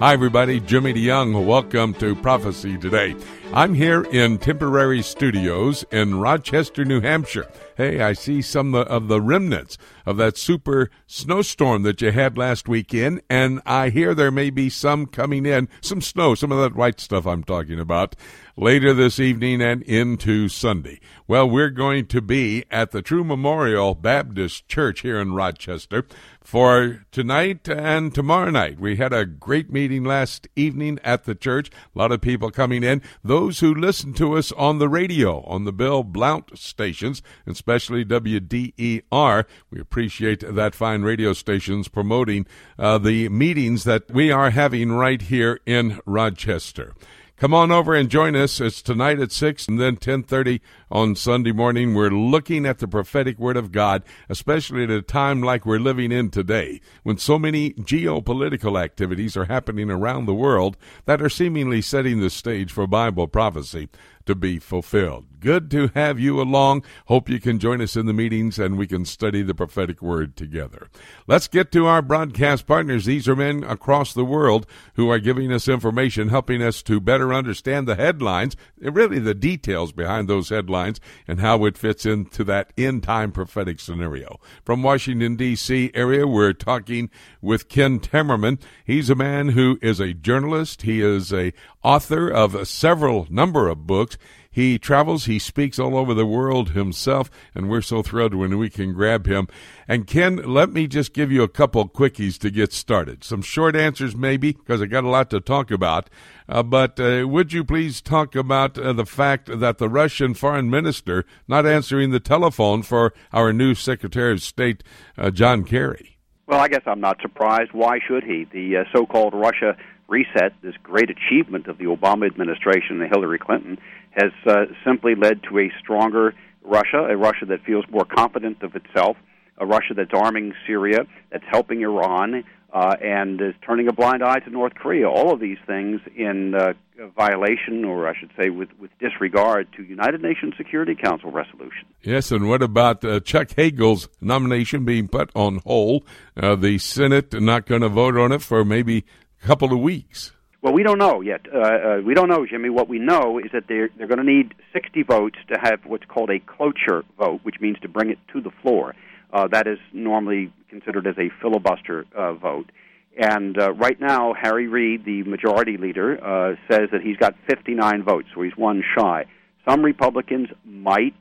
Hi, everybody. Jimmy DeYoung. Welcome to Prophecy Today. I'm here in temporary studios in Rochester, New Hampshire. Hey, I see some of the remnants of that super snowstorm that you had last weekend, and I hear there may be some coming in, some snow, some of that white stuff I'm talking about, later this evening and into Sunday. Well, we're going to be at the True Memorial Baptist Church here in Rochester for tonight and tomorrow night. We had a great meeting last evening at the church. A lot of people coming in. Those who listen to us on the radio, on the Bill Blount stations, especially WDER, we appreciate that fine radio stations promoting uh, the meetings that we are having right here in Rochester. Come on over and join us. It's tonight at 6 and then 10:30 on Sunday morning. We're looking at the prophetic word of God, especially at a time like we're living in today, when so many geopolitical activities are happening around the world that are seemingly setting the stage for Bible prophecy to be fulfilled. Good to have you along. Hope you can join us in the meetings and we can study the prophetic word together. Let's get to our broadcast partners. These are men across the world who are giving us information, helping us to better understand the headlines, really the details behind those headlines, and how it fits into that end time prophetic scenario. From Washington, D.C. area, we're talking with Ken Timmerman. He's a man who is a journalist. He is a author of several number of books. He travels, he speaks all over the world himself, and we're so thrilled when we can grab him. And Ken, let me just give you a couple quickies to get started. Some short answers, maybe, because I got a lot to talk about. Uh, but uh, would you please talk about uh, the fact that the Russian foreign minister not answering the telephone for our new Secretary of State, uh, John Kerry? Well, I guess I'm not surprised. Why should he? The uh, so called Russia reset, this great achievement of the Obama administration and Hillary Clinton, has uh, simply led to a stronger Russia, a Russia that feels more confident of itself, a Russia that's arming Syria, that's helping Iran, uh, and is turning a blind eye to North Korea. All of these things in uh, violation, or I should say, with, with disregard to United Nations Security Council resolutions. Yes, and what about uh, Chuck Hagel's nomination being put on hold? Uh, the Senate not going to vote on it for maybe a couple of weeks. Well, we don't know yet. Uh, uh, we don't know, Jimmy. What we know is that they're they're going to need 60 votes to have what's called a cloture vote, which means to bring it to the floor. Uh, that is normally considered as a filibuster uh, vote. And uh, right now, Harry Reid, the majority leader, uh, says that he's got 59 votes, so he's one shy. Some Republicans might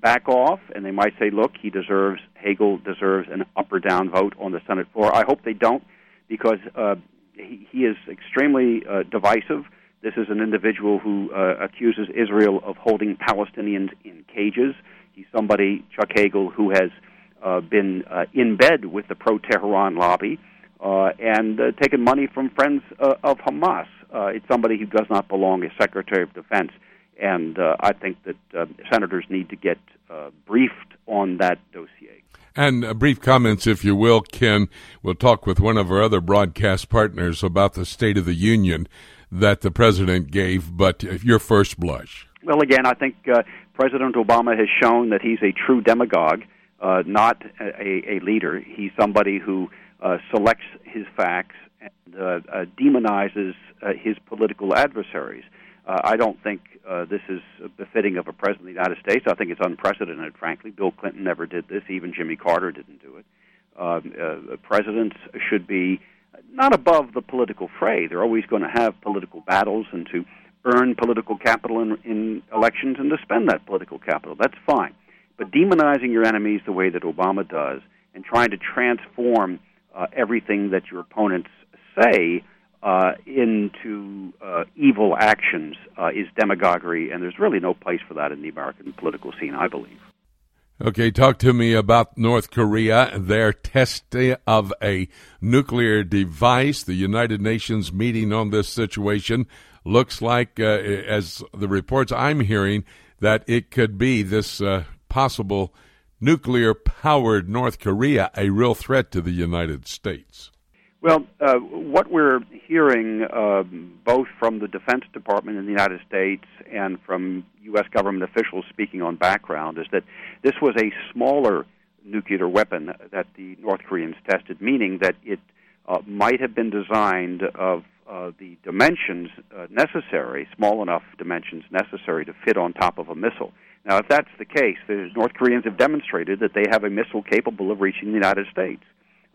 back off, and they might say, "Look, he deserves Hagel deserves an up or down vote on the Senate floor." I hope they don't, because uh, he, he is extremely uh, divisive. This is an individual who uh, accuses Israel of holding Palestinians in cages. He's somebody, Chuck Hagel, who has uh, been uh, in bed with the pro Tehran lobby uh, and uh, taken money from friends uh, of Hamas. Uh, it's somebody who does not belong as Secretary of Defense. And uh, I think that uh, senators need to get uh, briefed on that dossier. And uh, brief comments, if you will, Ken. We'll talk with one of our other broadcast partners about the State of the Union that the president gave, but your first blush. Well, again, I think uh, President Obama has shown that he's a true demagogue, uh, not a, a, leader. He's somebody who uh, selects his facts and uh, uh, demonizes his political adversaries. Uh, I don't think uh, this is befitting of a president of the United States. I think it's unprecedented, frankly. Bill Clinton never did this. Even Jimmy Carter didn't do it. Um, uh, presidents should be not above the political fray. They're always going to have political battles and to earn political capital in, in elections and to spend that political capital. That's fine. But demonizing your enemies the way that Obama does and trying to transform uh, everything that your opponents say uh, into uh, evil actions uh, is demagoguery, and there's really no place for that in the American political scene, I believe. Okay, talk to me about North Korea, their testing of a nuclear device. The United Nations meeting on this situation looks like, uh, as the reports I'm hearing, that it could be this uh, possible nuclear powered North Korea a real threat to the United States. Well, uh, what we're hearing um, both from the Defense Department in the United States and from U.S. government officials speaking on background is that this was a smaller nuclear weapon that the North Koreans tested, meaning that it uh, might have been designed of uh, the dimensions uh, necessary, small enough dimensions necessary to fit on top of a missile. Now, if that's the case, the North Koreans have demonstrated that they have a missile capable of reaching the United States.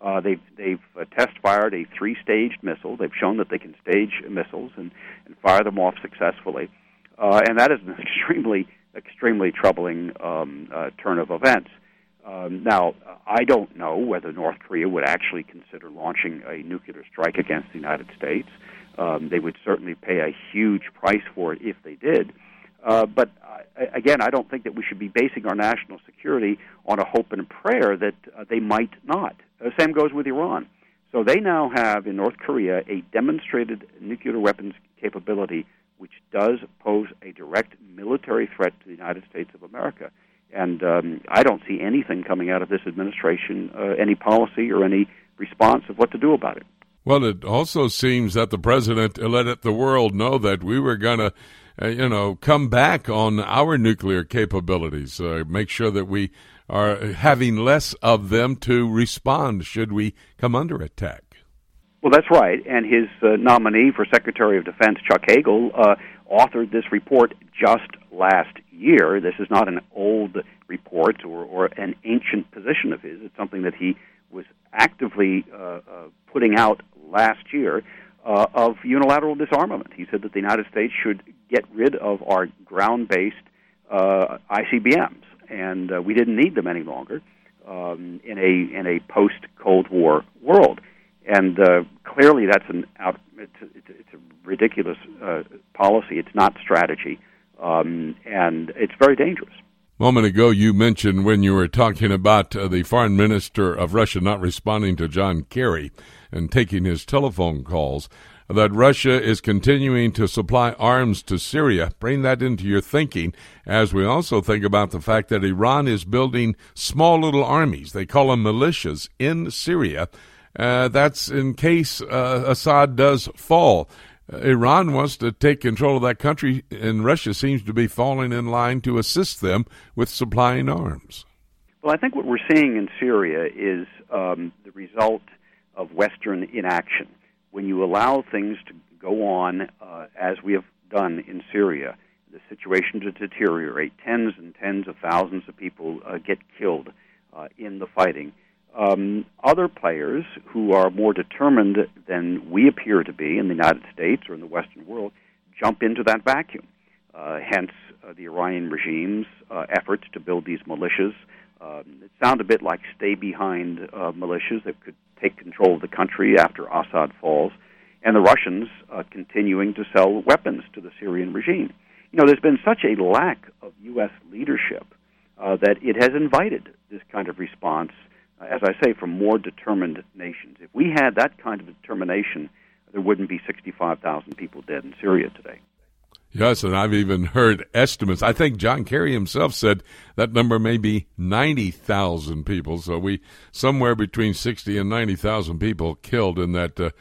Uh, they've they've uh, test fired a three staged missile. They've shown that they can stage missiles and, and fire them off successfully, uh, and that is an extremely extremely troubling um, uh, turn of events. Um, now, I don't know whether North Korea would actually consider launching a nuclear strike against the United States. Um, they would certainly pay a huge price for it if they did. Uh, but again, I don't think that we should be basing our national security on a hope and a prayer that uh, they might not. The same goes with Iran. So they now have in North Korea a demonstrated nuclear weapons capability which does pose a direct military threat to the United States of America. And um, I don't see anything coming out of this administration, uh, any policy or any response of what to do about it. Well, it also seems that the president let the world know that we were going to, uh, you know, come back on our nuclear capabilities, uh, make sure that we are having less of them to respond should we come under attack. Well, that's right. And his uh, nominee for Secretary of Defense, Chuck Hagel, uh, authored this report just last year. This is not an old report or, or an ancient position of his. It's something that he was actively uh, uh, putting out last year uh, of unilateral disarmament. He said that the United States should get rid of our ground based uh, ICBMs, and uh, we didn't need them any longer um, in a, in a post Cold War world. And uh, clearly, that's an out, it's, a, it's a ridiculous uh, policy. It's not strategy um, and it's very dangerous. A moment ago, you mentioned when you were talking about uh, the foreign minister of Russia not responding to John Kerry and taking his telephone calls that Russia is continuing to supply arms to Syria. Bring that into your thinking as we also think about the fact that Iran is building small little armies. They call them militias in Syria. Uh, that's in case uh, Assad does fall. Iran wants to take control of that country, and Russia seems to be falling in line to assist them with supplying arms. Well, I think what we're seeing in Syria is um, the result of Western inaction. When you allow things to go on uh, as we have done in Syria, the situation to deteriorate, tens and tens of thousands of people uh, get killed uh, in the fighting um, other players who are more determined than we appear to be in the United States or in the Western world jump into that vacuum. Uh, hence, uh, the Iranian regime's uh, efforts to build these militias. Um, it sounds a bit like stay behind uh, militias that could take control of the country after Assad falls, and the Russians uh, continuing to sell weapons to the Syrian regime. You know, there's been such a lack of U.S. leadership uh, that it has invited this kind of response uh, as I say, from more determined nations. If we had that kind of determination, there wouldn't be 65,000 people dead in Syria today. Yes, and I've even heard estimates. I think John Kerry himself said that number may be 90,000 people. So we somewhere between 60 and 90,000 people killed in that uh,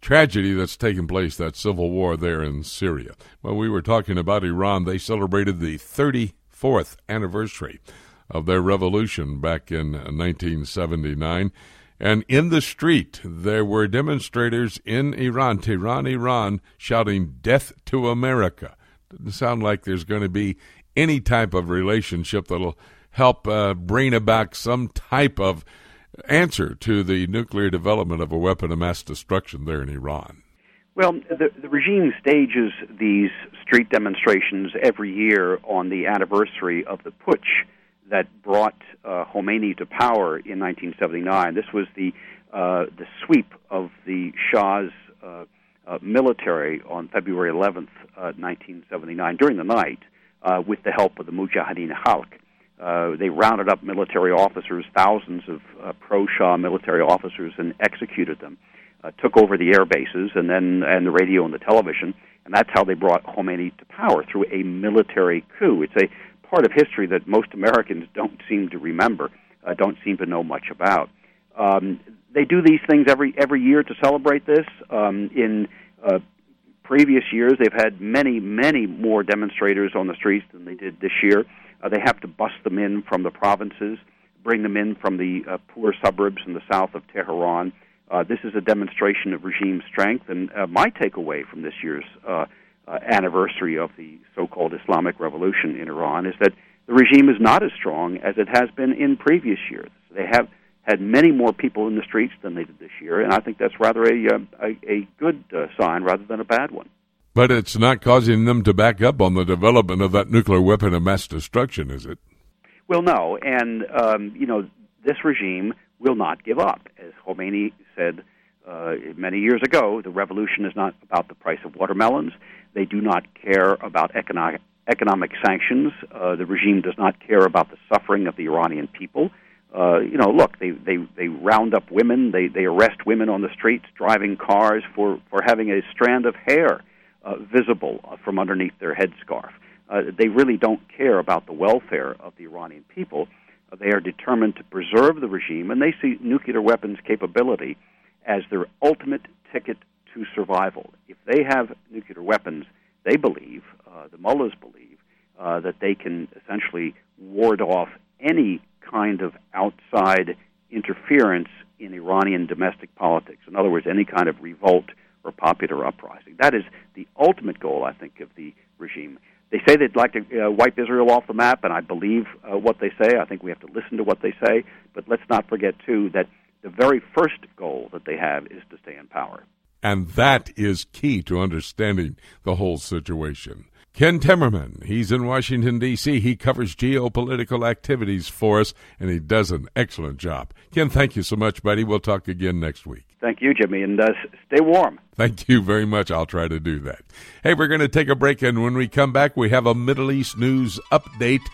tragedy that's taken place, that civil war there in Syria. Well, we were talking about Iran. They celebrated the 34th anniversary of their revolution back in 1979. And in the street, there were demonstrators in Iran, Tehran, Iran, shouting, Death to America. Doesn't sound like there's going to be any type of relationship that'll help uh, bring about some type of answer to the nuclear development of a weapon of mass destruction there in Iran. Well, the, the regime stages these street demonstrations every year on the anniversary of the putsch that brought uh, Khomeini to power in 1979. This was the uh, the sweep of the Shah's uh, uh, military on February 11th, 1979, uh, during the night, uh, with the help of the Mujahideen Khalq. They rounded up military officers, thousands of pro-Shah military officers, and executed them. Took over the air bases and then and the radio and the television, and that's how they brought Khomeini to power through a military coup. It's a part of history that most Americans don't seem to remember, uh, don't seem to know much about. Um, they do these things every every year to celebrate this. Um, in uh, previous years, they've had many, many more demonstrators on the streets than they did this year. Uh, they have to bust them in from the provinces, bring them in from the uh, poor suburbs in the south of Tehran. Uh, this is a demonstration of regime strength, and uh, my takeaway from this year's uh, uh, anniversary of the so-called Islamic Revolution in Iran is that the regime is not as strong as it has been in previous years. They have had many more people in the streets than they did this year, and I think that's rather a uh, a, a good uh, sign rather than a bad one. But it's not causing them to back up on the development of that nuclear weapon of mass destruction, is it? Well, no, and um, you know this regime will not give up, as Khomeini said uh, many years ago. The revolution is not about the price of watermelons. They do not care about economic economic sanctions. Uh, the regime does not care about the suffering of the Iranian people. Uh, you know, look, they, they, they round up women, they, they arrest women on the streets driving cars for, for having a strand of hair uh, visible uh, from underneath their headscarf. Uh, they really don't care about the welfare of the Iranian people. Uh, they are determined to preserve the regime, and they see nuclear weapons capability as their ultimate ticket to survival. If they have nuclear weapons, they believe, uh, the mullahs believe, uh, that they can essentially ward off any kind of outside interference in Iranian domestic politics. In other words, any kind of revolt or popular uprising. That is the ultimate goal, I think, of the regime. They say they'd like to uh, wipe Israel off the map, and I believe uh, what they say. I think we have to listen to what they say. But let's not forget, too, that the very first goal that they have is to stay in power. And that is key to understanding the whole situation. Ken Timmerman, he's in Washington, D.C. He covers geopolitical activities for us, and he does an excellent job. Ken, thank you so much, buddy. We'll talk again next week. Thank you, Jimmy, and uh, stay warm. Thank you very much. I'll try to do that. Hey, we're going to take a break, and when we come back, we have a Middle East news update.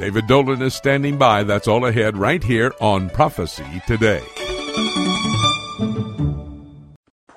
David Dolan is standing by. That's all ahead right here on Prophecy Today.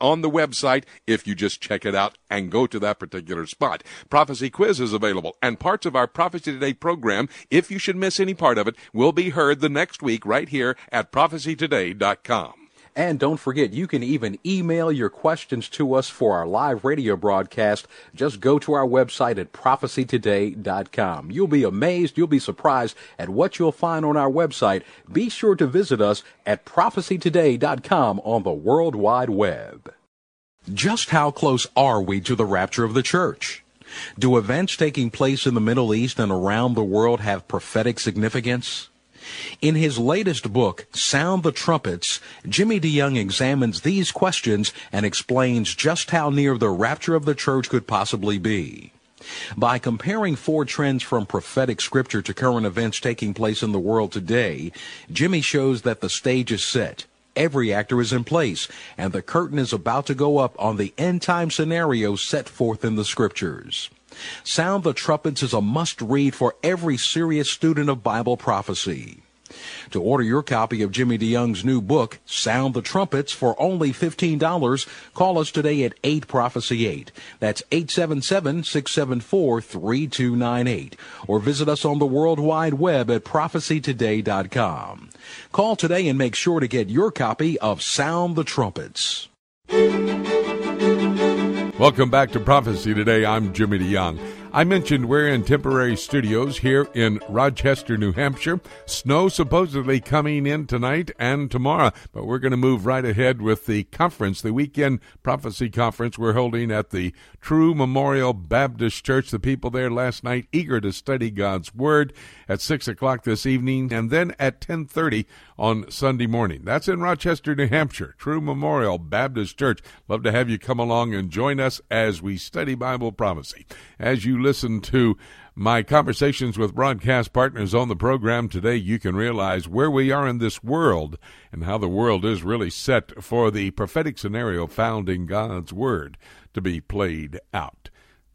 on the website if you just check it out and go to that particular spot. Prophecy quiz is available and parts of our Prophecy Today program, if you should miss any part of it, will be heard the next week right here at prophecytoday.com. And don't forget, you can even email your questions to us for our live radio broadcast. Just go to our website at prophecytoday.com. You'll be amazed, you'll be surprised at what you'll find on our website. Be sure to visit us at prophecytoday.com on the World Wide Web. Just how close are we to the rapture of the church? Do events taking place in the Middle East and around the world have prophetic significance? In his latest book, Sound the Trumpets, Jimmy DeYoung examines these questions and explains just how near the rapture of the church could possibly be. By comparing four trends from prophetic scripture to current events taking place in the world today, Jimmy shows that the stage is set. Every actor is in place, and the curtain is about to go up on the end time scenario set forth in the scriptures. Sound the Trumpets is a must read for every serious student of Bible prophecy. To order your copy of Jimmy DeYoung's new book, Sound the Trumpets, for only $15, call us today at 8 Prophecy 8. That's 877-674-3298. Or visit us on the World Wide Web at prophecytoday.com. Call today and make sure to get your copy of Sound the Trumpets. Welcome back to Prophecy Today. I'm Jimmy DeYoung. I mentioned we're in temporary studios here in Rochester, New Hampshire. Snow supposedly coming in tonight and tomorrow, but we're going to move right ahead with the conference, the weekend prophecy conference we're holding at the True Memorial Baptist Church. The people there last night eager to study God's Word at six o'clock this evening, and then at ten thirty on Sunday morning. That's in Rochester, New Hampshire. True Memorial Baptist Church. Love to have you come along and join us as we study Bible prophecy. As you listen to my conversations with broadcast partners on the program today, you can realize where we are in this world and how the world is really set for the prophetic scenario found in God's Word to be played out.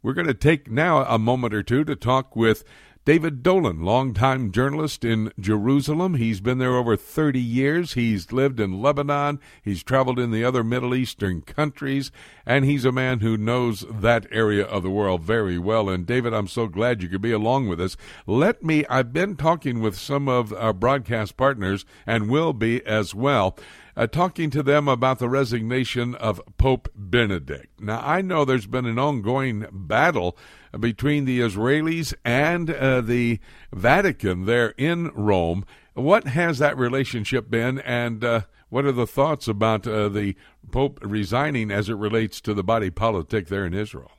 We're going to take now a moment or two to talk with David Dolan, longtime journalist in Jerusalem. He's been there over 30 years. He's lived in Lebanon. He's traveled in the other Middle Eastern countries. And he's a man who knows that area of the world very well. And David, I'm so glad you could be along with us. Let me, I've been talking with some of our broadcast partners and will be as well uh, talking to them about the resignation of Pope Benedict. Now, I know there's been an ongoing battle between the Israelis and uh, the Vatican there in Rome. What has that relationship been, and uh, what are the thoughts about uh, the Pope resigning as it relates to the body politic there in Israel?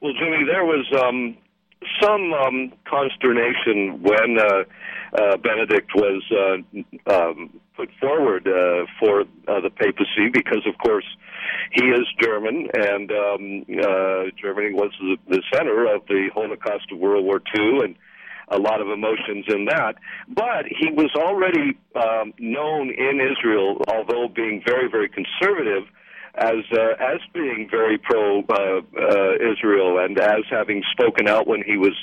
Well, Jimmy, there was um, some um, consternation when uh, uh, Benedict was uh, um, put forward uh, for uh, the papacy because, of course, he is German, and um, uh, Germany was the, the center of the Holocaust of World War II, and a lot of emotions in that. But he was already um, known in Israel, although being very, very conservative as uh, as being very pro uh, uh, Israel and as having spoken out when he was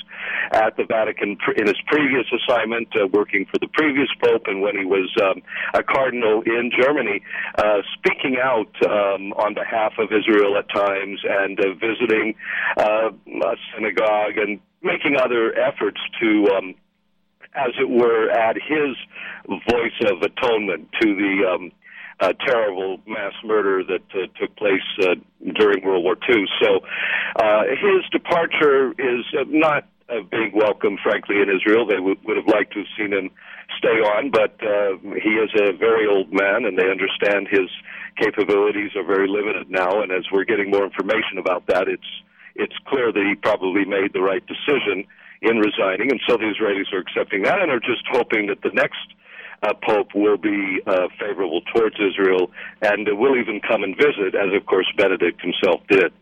at the Vatican in his previous assignment, uh, working for the previous pope, and when he was um, a cardinal in Germany, uh, speaking out um, on behalf of Israel at times and uh, visiting uh, a synagogue and making other efforts to. Um, as it were, add his voice of atonement to the um, uh, terrible mass murder that uh, took place uh, during World War II. So uh, his departure is uh, not a big welcome, frankly, in Israel. They w- would have liked to have seen him stay on, but uh, he is a very old man, and they understand his capabilities are very limited now. And as we're getting more information about that, it's it's clear that he probably made the right decision in resigning, and so the Israelis are accepting that and are just hoping that the next uh, Pope will be uh, favorable towards Israel and uh, will even come and visit, as of course Benedict himself did.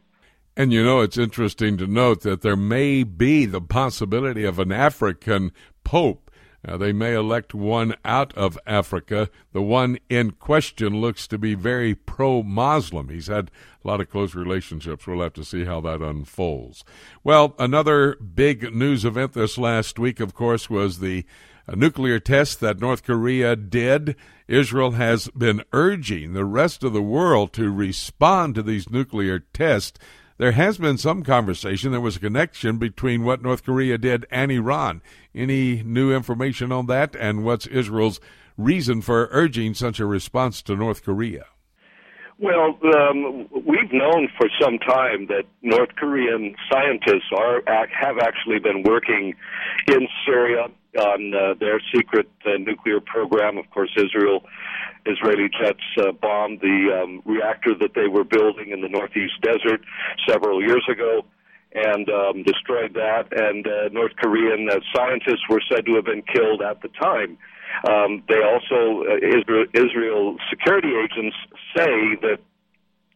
And you know, it's interesting to note that there may be the possibility of an African Pope. They may elect one out of Africa. The one in question looks to be very pro Muslim. He's had a lot of close relationships. We'll have to see how that unfolds. Well, another big news event this last week, of course, was the a nuclear test that North Korea did. Israel has been urging the rest of the world to respond to these nuclear tests. There has been some conversation. There was a connection between what North Korea did and Iran. Any new information on that, and what's Israel's reason for urging such a response to North Korea? Well, um, we've known for some time that North Korean scientists are have actually been working in Syria on uh, their secret uh, nuclear program. Of course, Israel, Israeli jets uh, bombed the um, reactor that they were building in the northeast desert several years ago and um, destroyed that. And uh, North Korean uh, scientists were said to have been killed at the time. Um, they also, uh, Israel, Israel security agents say that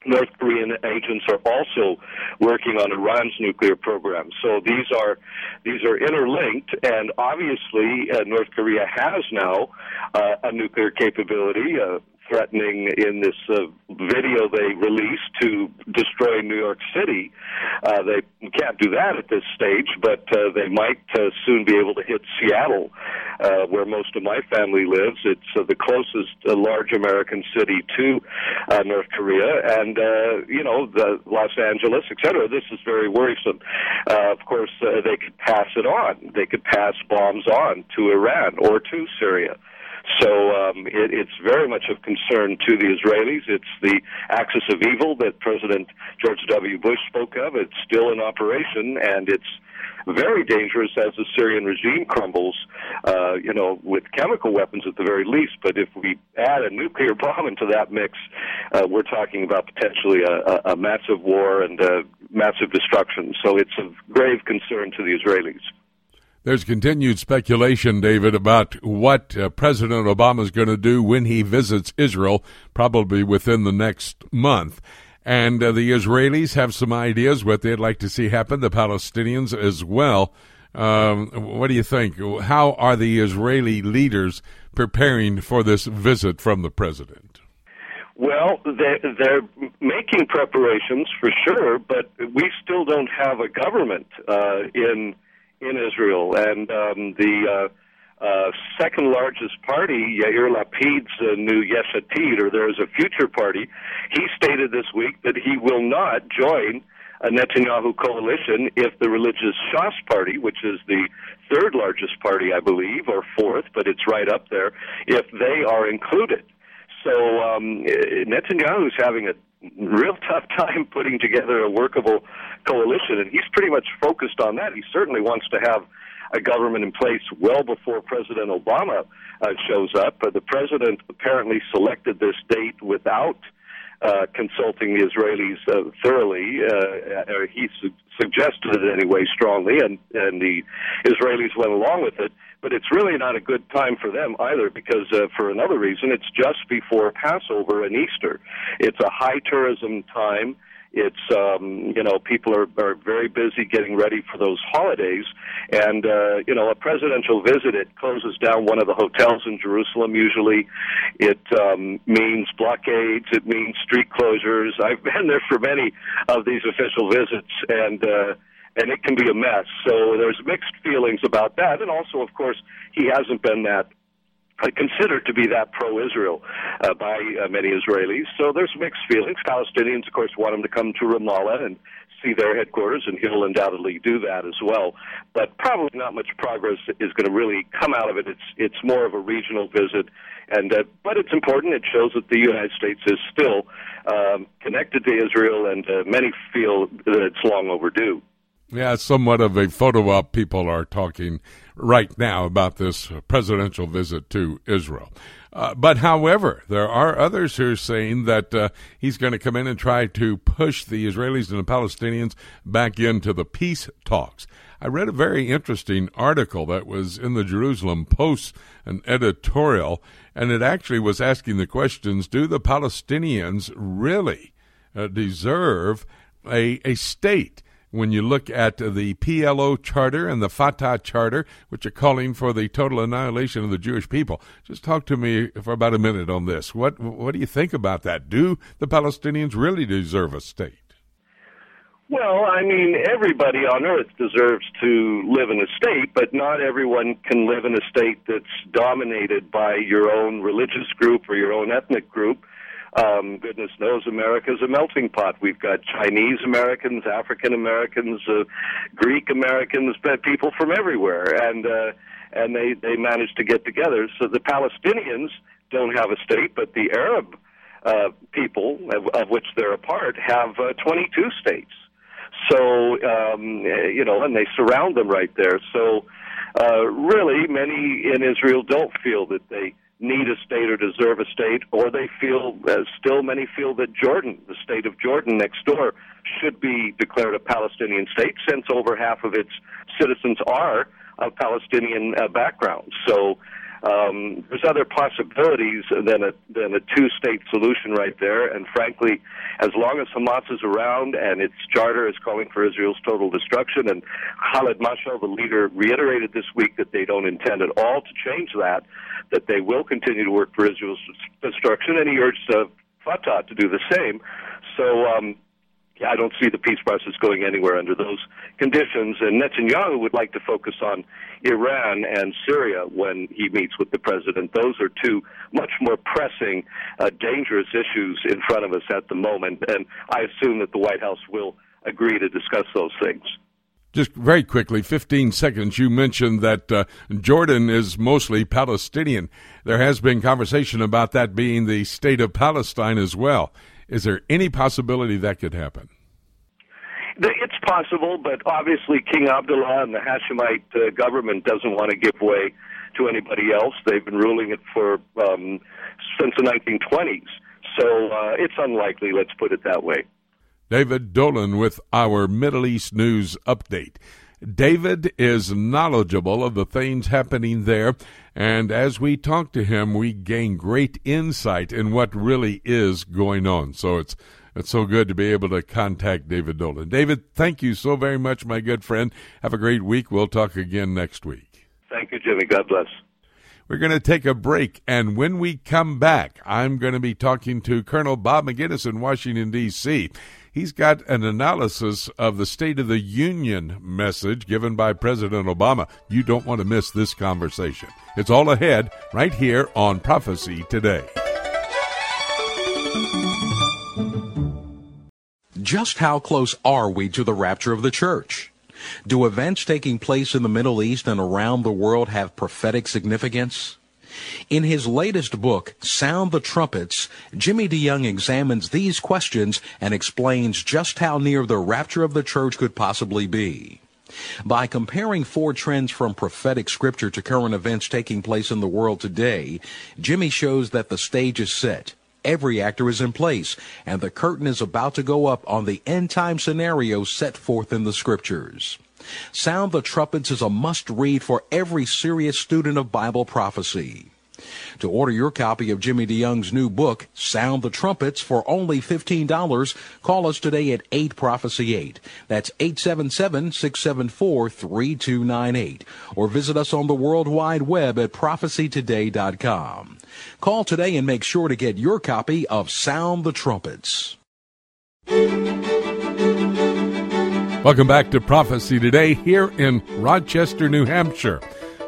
North Korean agents are also working on Iran's nuclear program. So these are these are interlinked, and obviously uh, North Korea has now uh, a nuclear capability. Uh, threatening in this uh, video they released to destroy New York City. Uh, they can't do that at this stage, but uh, they might uh, soon be able to hit Seattle, uh, where most of my family lives. It's uh, the closest uh, large American city to uh, North Korea, and uh, you know, the Los Angeles, etc. This is very worrisome. Uh, of course, uh, they could pass it on. They could pass bombs on to Iran or to Syria. So um, it, it's very much of concern to the Israelis. It's the axis of evil that President George W. Bush spoke of. It's still in operation, and it's very dangerous as the Syrian regime crumbles, uh, you know, with chemical weapons at the very least. But if we add a nuclear bomb into that mix, uh, we're talking about potentially a, a, a massive war and uh, massive destruction. So it's of grave concern to the Israelis. There's continued speculation, David, about what uh, President Obama is going to do when he visits Israel, probably within the next month. And uh, the Israelis have some ideas what they'd like to see happen, the Palestinians as well. Um, what do you think? How are the Israeli leaders preparing for this visit from the president? Well, they're, they're making preparations for sure, but we still don't have a government uh, in in Israel, and um, the uh, uh, second largest party, Yair Lapid's uh, new Yesh Atid, or there's a future party, he stated this week that he will not join a Netanyahu coalition if the religious Shas party, which is the third largest party, I believe, or fourth, but it's right up there, if they are included. So um, Netanyahu's having a real tough time putting together a workable coalition, and he's pretty much focused on that. He certainly wants to have a government in place well before President Obama uh, shows up. Uh, the president apparently selected this date without uh, consulting the Israelis uh, thoroughly. Uh, or he su- suggested it anyway strongly, and, and the Israelis went along with it. But it's really not a good time for them either, because uh, for another reason, it's just before Passover and Easter. It's a high tourism time. It's um, you know people are are very busy getting ready for those holidays, and uh, you know a presidential visit it closes down one of the hotels in Jerusalem. Usually, it um, means blockades. It means street closures. I've been there for many of these official visits, and. Uh, and it can be a mess. So there's mixed feelings about that, and also, of course, he hasn't been that considered to be that pro-Israel uh, by uh, many Israelis. So there's mixed feelings. Palestinians, of course, want him to come to Ramallah and see their headquarters, and he'll undoubtedly do that as well. But probably not much progress is going to really come out of it. It's it's more of a regional visit, and uh, but it's important. It shows that the United States is still um, connected to Israel, and uh, many feel that it's long overdue. Yeah, somewhat of a photo op. People are talking right now about this presidential visit to Israel. Uh, but however, there are others who are saying that uh, he's going to come in and try to push the Israelis and the Palestinians back into the peace talks. I read a very interesting article that was in the Jerusalem Post, an editorial, and it actually was asking the questions do the Palestinians really uh, deserve a, a state? When you look at the PLO charter and the Fatah charter, which are calling for the total annihilation of the Jewish people. Just talk to me for about a minute on this. What what do you think about that? Do the Palestinians really deserve a state? Well, I mean, everybody on earth deserves to live in a state, but not everyone can live in a state that's dominated by your own religious group or your own ethnic group um, goodness knows America's a melting pot. We've got Chinese Americans, African Americans, uh, Greek Americans, people from everywhere, and uh, and they they manage to get together. So the Palestinians don't have a state, but the Arab uh, people, of, of which they're a part, have uh, 22 states. So um, you know, and they surround them right there. So uh, really, many in Israel don't feel that they need a state or deserve a state, or they feel, uh, still many feel that Jordan, the state of Jordan next door, should be declared a Palestinian state, since over half of its citizens are of Palestinian uh, background. So um, there's other possibilities than a than a two-state solution right there. And frankly, as long as Hamas is around and its charter is calling for Israel's total destruction, and Khaled Mashal, the leader, reiterated this week that they don't intend at all to change that, that they will continue to work for Israel's destruction, and he urged uh, Fatah to do the same. So. Um, I don't see the peace process going anywhere under those conditions. And Netanyahu would like to focus on Iran and Syria when he meets with the president. Those are two much more pressing, uh, dangerous issues in front of us at the moment. And I assume that the White House will agree to discuss those things. Just very quickly, 15 seconds, you mentioned that uh, Jordan is mostly Palestinian. There has been conversation about that being the state of Palestine as well. Is there any possibility that could happen? It's possible, but obviously King Abdullah and the Hashemite uh, government doesn't want to give way to anybody else. They've been ruling it for um, since the 1920s, so uh, it's unlikely. Let's put it that way. David Dolan with our Middle East news update. David is knowledgeable of the things happening there, and as we talk to him, we gain great insight in what really is going on. So it's it's so good to be able to contact David Dolan. David, thank you so very much, my good friend. Have a great week. We'll talk again next week. Thank you, Jimmy. God bless. We're going to take a break, and when we come back, I'm going to be talking to Colonel Bob Maginnis in Washington, D.C. He's got an analysis of the State of the Union message given by President Obama. You don't want to miss this conversation. It's all ahead right here on Prophecy Today. Just how close are we to the rapture of the church? Do events taking place in the Middle East and around the world have prophetic significance? In his latest book, Sound the Trumpets, Jimmy DeYoung examines these questions and explains just how near the rapture of the church could possibly be. By comparing four trends from prophetic scripture to current events taking place in the world today, Jimmy shows that the stage is set every actor is in place, and the curtain is about to go up on the end time scenario set forth in the scriptures. Sound the Trumpets is a must read for every serious student of Bible prophecy. To order your copy of Jimmy DeYoung's new book, Sound the Trumpets, for only $15, call us today at 8 Prophecy 8. That's 877-674-3298. Or visit us on the World Wide Web at prophecytoday.com. Call today and make sure to get your copy of Sound the Trumpets. Welcome back to Prophecy Today here in Rochester, New Hampshire.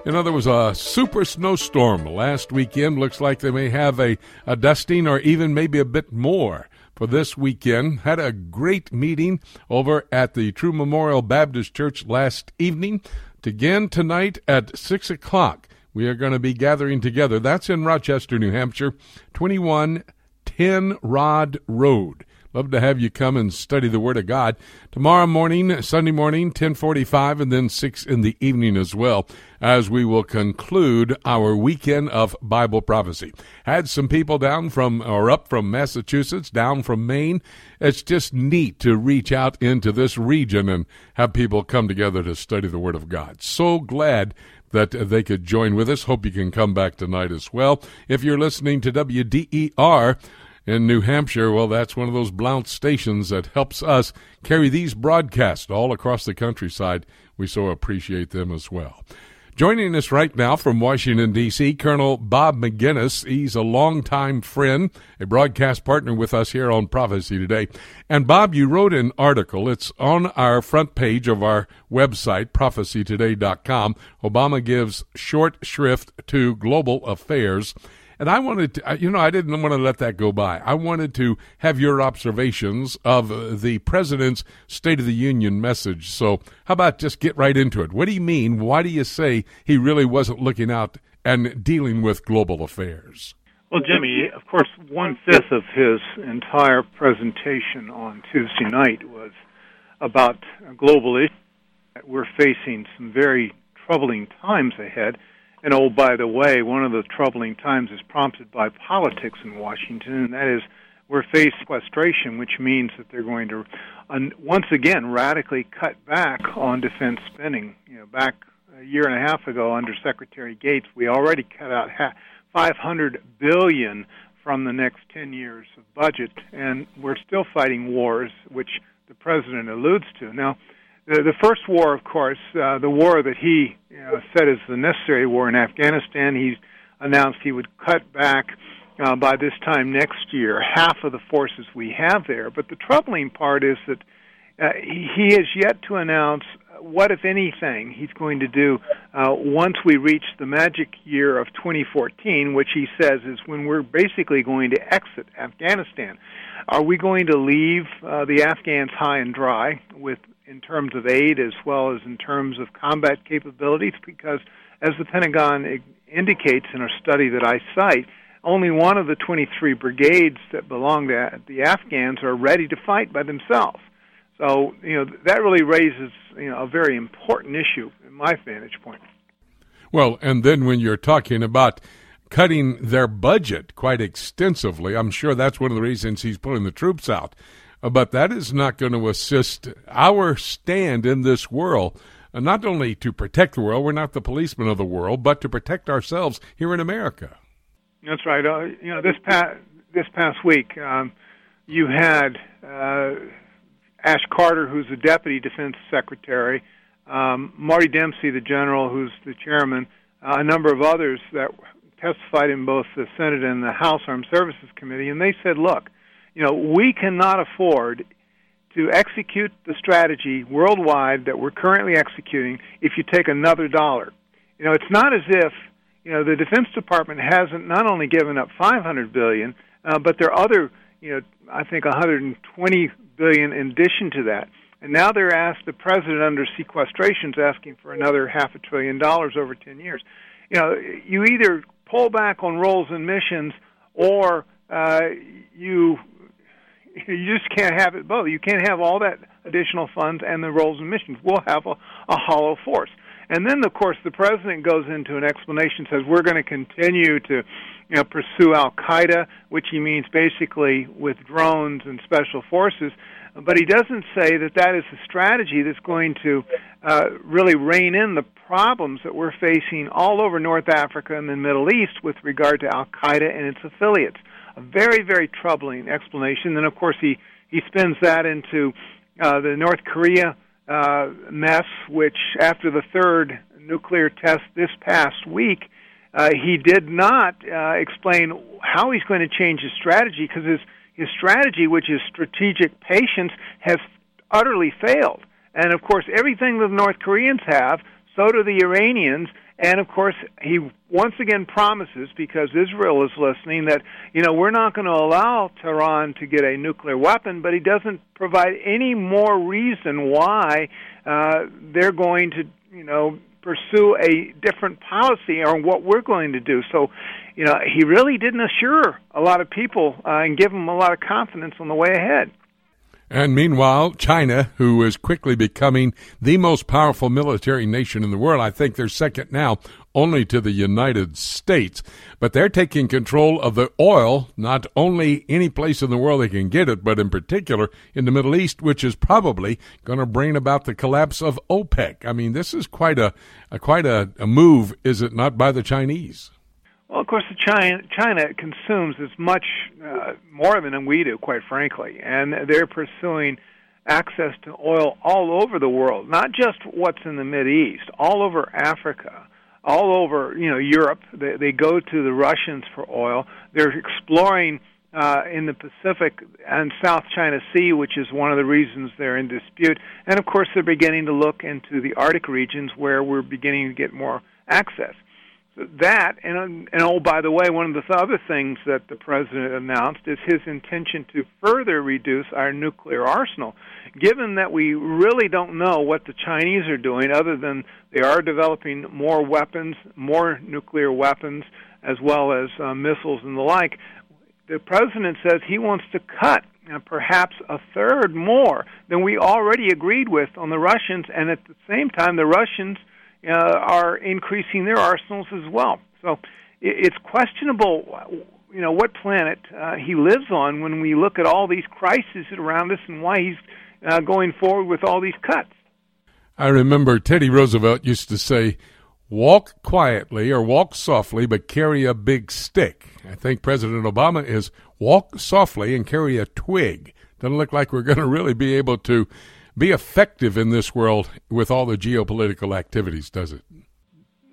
You know, there was a super snowstorm last weekend. Looks like they may have a, a dusting or even maybe a bit more for this weekend. Had a great meeting over at the True Memorial Baptist Church last evening. Again tonight at 6 o'clock, we are going to be gathering together. That's in Rochester, New Hampshire, 2110 Rod Road. Love to have you come and study the Word of God tomorrow morning, Sunday morning, ten forty-five, and then six in the evening as well. As we will conclude our weekend of Bible prophecy. Had some people down from or up from Massachusetts, down from Maine. It's just neat to reach out into this region and have people come together to study the Word of God. So glad that they could join with us. Hope you can come back tonight as well. If you're listening to WDER in New Hampshire, well, that's one of those Blount stations that helps us carry these broadcasts all across the countryside. We so appreciate them as well. Joining us right now from Washington, D.C., Colonel Bob Maginnis. He's a longtime friend, a broadcast partner with us here on Prophecy Today. And Bob, you wrote an article. It's on our front page of our website, prophecytoday.com. Obama gives short shrift to global affairs. And I wanted to, you know, I didn't want to let that go by. I wanted to have your observations of uh, the president's State of the Union message. So, how about just get right into it? What do you mean? Why do you say he really wasn't looking out and dealing with global affairs? Well, Jimmy, of course, one fifth of his entire presentation on Tuesday night was about global issues. We're facing some very troubling times ahead and oh, by the way, one of the troubling times is prompted by politics in Washington, and that is we're faced sequestration, which means that they're going to once again radically cut back on defense spending. You know, back a year and a half ago under Secretary Gates, we already cut out 500 billion from the next 10 years of budget, and we're still fighting wars, which the president alludes to. Now, the, the first war, of course, uh, the war that he you know, said is the necessary war in Afghanistan, he announced he would cut back uh, by this time next year half of the forces we have there. But the troubling part is that uh, he has yet to announce what, if anything, he's going to do uh, once we reach the magic year of 2014, which he says is when we're basically going to exit Afghanistan. Are we going to leave uh, the Afghans high and dry with in terms of aid as well as in terms of combat capabilities because, as the Pentagon indicates in a study that I cite, only one of the 23 brigades that belong to the Afghans are ready to fight by themselves. So, you know, that really raises, you know, a very important issue in my vantage point. Well, and then when you're talking about cutting their budget quite extensively, I'm sure that's one of the reasons he's pulling the troops out. Uh, but that is not going to assist our stand in this world. Uh, not only to protect the world, we're not the policemen of the world, but to protect ourselves here in America. That's right. Uh, you know, this past this past week, um, you had uh, Ash Carter, who's the deputy defense secretary, um, Marty Dempsey, the general, who's the chairman, a number of others that testified in both the Senate and the House Armed Services Committee, and they said, look, you know, we cannot afford to execute the strategy worldwide that we're currently executing if you take another dollar. You know, it's not as if you know the Defense Department hasn't not only given up 500 billion, uh, but there are other, you know, I think 120 billion in addition to that. And now they're asked the president under sequestration is asking for another half a trillion dollars over 10 years. You know, you either pull back on roles and missions, or uh, you you just can't have it both. You can't have all that additional funds and the roles and missions. We'll have a, a hollow force. And then, of course, the president goes into an explanation, says we're going to continue to, you know, pursue Al Qaeda, which he means basically with drones and special forces. But he doesn't say that that is a strategy that's going to uh, really rein in the problems that we're facing all over North Africa and the Middle East with regard to Al Qaeda and its affiliates. A very, very troubling explanation. And of course, he he spins that into uh, the North Korea uh, mess, which after the third nuclear test this past week, uh, he did not uh, explain how he's going to change his strategy because his his strategy, which is strategic patience, has utterly failed. And of course, everything the North Koreans have, so do the Iranians. And of course, he once again promises, because Israel is listening, that you know we're not going to allow Tehran to get a nuclear weapon. But he doesn't provide any more reason why uh, they're going to, you know, pursue a different policy or what we're going to do. So, you know, he really didn't assure a lot of people uh, and give them a lot of confidence on the way ahead. And meanwhile, China, who is quickly becoming the most powerful military nation in the world, I think they're second now only to the United States, but they're taking control of the oil, not only any place in the world they can get it, but in particular in the Middle East, which is probably going to bring about the collapse of OPEC. I mean, this is quite a, a quite a, a move, is it not, by the Chinese? Well, of course, China, China consumes as much uh, more of it than we do, quite frankly, and they're pursuing access to oil all over the world, not just what's in the Mid East, all over Africa, all over you know Europe. They, they go to the Russians for oil. They're exploring uh, in the Pacific and South China Sea, which is one of the reasons they're in dispute. And of course, they're beginning to look into the Arctic regions where we're beginning to get more access that and and oh by the way one of the other things that the president announced is his intention to further reduce our nuclear arsenal. Given that we really don't know what the chinese are doing other than they are developing more weapons more nuclear weapons as well as uh, missiles and the like the president says he wants to cut uh, perhaps a third more than we already agreed with on the russians and at the same time the russians uh, are increasing their arsenals as well. So it's questionable, you know, what planet uh, he lives on when we look at all these crises around us and why he's uh, going forward with all these cuts. I remember Teddy Roosevelt used to say, walk quietly or walk softly, but carry a big stick. I think President Obama is walk softly and carry a twig. Doesn't look like we're going to really be able to be effective in this world with all the geopolitical activities, does it?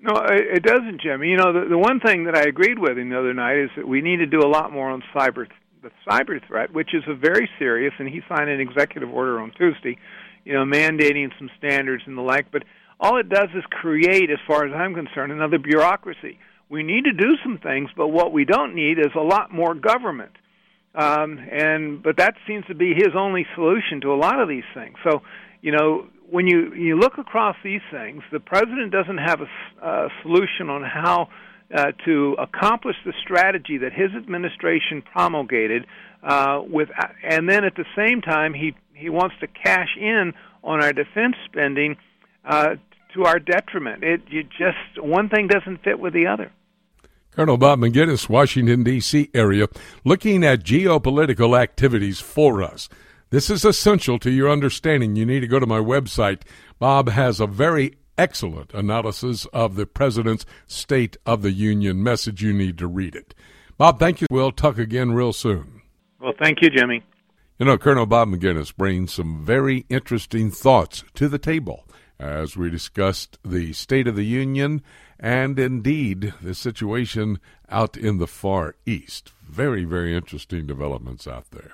No, it doesn't, Jimmy. You know, the, the one thing that I agreed with him the other night is that we need to do a lot more on cyber, the cyber threat, which is a very serious. And he signed an executive order on Tuesday, you know, mandating some standards and the like. But all it does is create, as far as I'm concerned, another bureaucracy. We need to do some things, but what we don't need is a lot more government. Um, and but that seems to be his only solution to a lot of these things. So, you know, when you you look across these things, the president doesn't have a, solution on how uh, to accomplish the strategy that his administration promulgated. Uh, with and then at the same time, he he wants to cash in on our defense spending uh, to our detriment. It you just one thing doesn't fit with the other. Colonel Bob Maginnis, Washington, D.C. area, looking at geopolitical activities for us. This is essential to your understanding. You need to go to my website. Bob has a very excellent analysis of the President's State of the Union message. You need to read it. Bob, thank you. We'll talk again real soon. Well, thank you, Jimmy. You know, Colonel Bob Maginnis brings some very interesting thoughts to the table as we discussed the State of the Union and indeed the situation out in the Far East. Very, very interesting developments out there.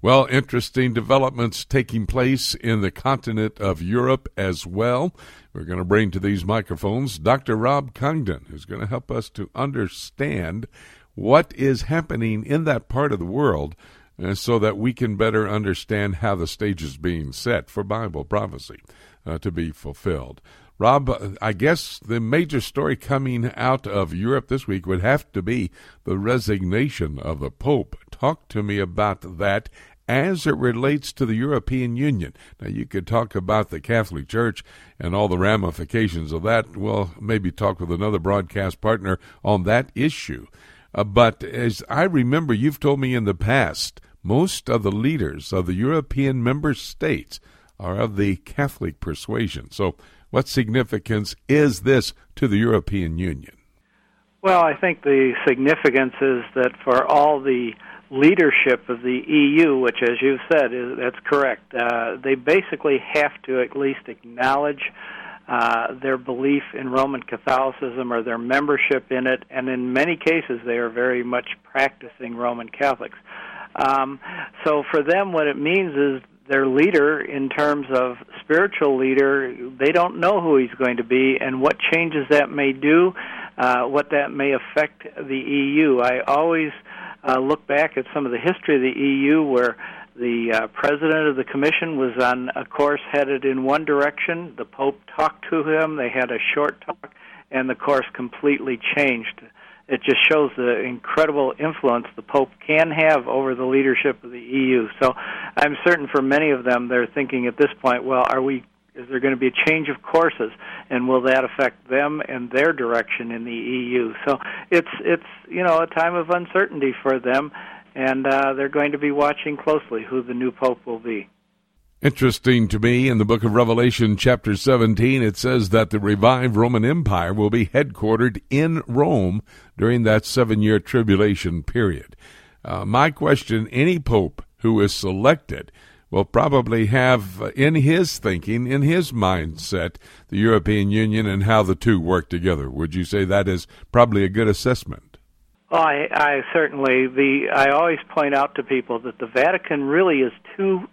Well, interesting developments taking place in the continent of Europe as well. We're going to bring to these microphones Dr. Rob Congdon, who's going to help us to understand what is happening in that part of the world so that we can better understand how the stage is being set for Bible prophecy uh, to be fulfilled. Rob, I guess the major story coming out of Europe this week would have to be the resignation of the Pope. Talk to me about that as it relates to the European Union. Now, you could talk about the Catholic Church and all the ramifications of that. Well, maybe talk with another broadcast partner on that issue. Uh, but as I remember, you've told me in the past, most of the leaders of the European member states are of the Catholic persuasion. So, what significance is this to the European Union? Well, I think the significance is that for all the leadership of the EU, which, as you've said, is that's correct. Uh, they basically have to at least acknowledge uh, their belief in Roman Catholicism or their membership in it, and in many cases, they are very much practicing Roman Catholics. Um, so for them, what it means is their leader in terms of spiritual leader they don't know who he's going to be and what changes that may do uh, what that may affect the EU I always uh, look back at some of the history of the EU where the uh, president of the commission was on a course headed in one direction the pope talked to him they had a short talk and the course completely changed it just shows the incredible influence the Pope can have over the leadership of the EU. So I'm certain for many of them, they're thinking at this point, well, are we? Is there going to be a change of courses, and will that affect them and their direction in the EU? So it's it's you know a time of uncertainty for them, and uh, they're going to be watching closely who the new pope will be. Interesting to me, in the book of Revelation, chapter 17, it says that the revived Roman Empire will be headquartered in Rome during that seven year tribulation period. Uh, my question any pope who is selected will probably have in his thinking, in his mindset, the European Union and how the two work together. Would you say that is probably a good assessment? Well, I, I certainly the I always point out to people that the Vatican really is two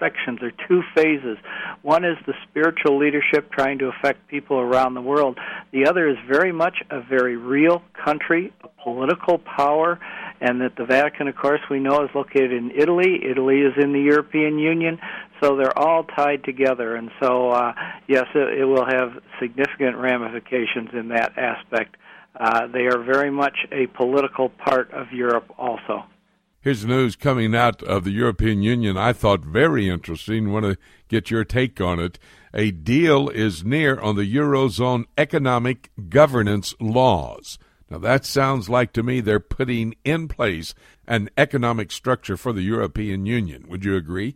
sections or two phases. One is the spiritual leadership trying to affect people around the world. The other is very much a very real country, a political power, and that the Vatican, of course, we know is located in Italy. Italy is in the European Union, so they're all tied together. And so, uh, yes, it, it will have significant ramifications in that aspect. Uh, they are very much a political part of Europe also. Here's news coming out of the European Union I thought very interesting. Want to get your take on it. A deal is near on the Eurozone economic governance laws. Now, that sounds like to me they're putting in place an economic structure for the European Union. Would you agree?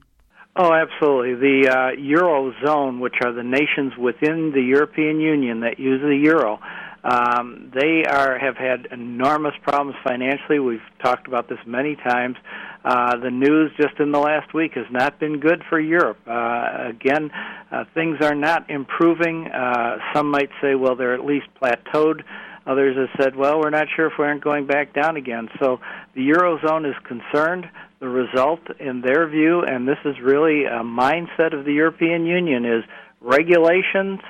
Oh, absolutely. The uh, Eurozone, which are the nations within the European Union that use the euro, um, they are have had enormous problems financially. We've talked about this many times. Uh, the news just in the last week has not been good for Europe. Uh, again, uh, things are not improving. Uh, some might say, well, they're at least plateaued. Others have said, well, we're not sure if we aren't going back down again. So the Eurozone is concerned. The result, in their view, and this is really a mindset of the European Union, is regulations,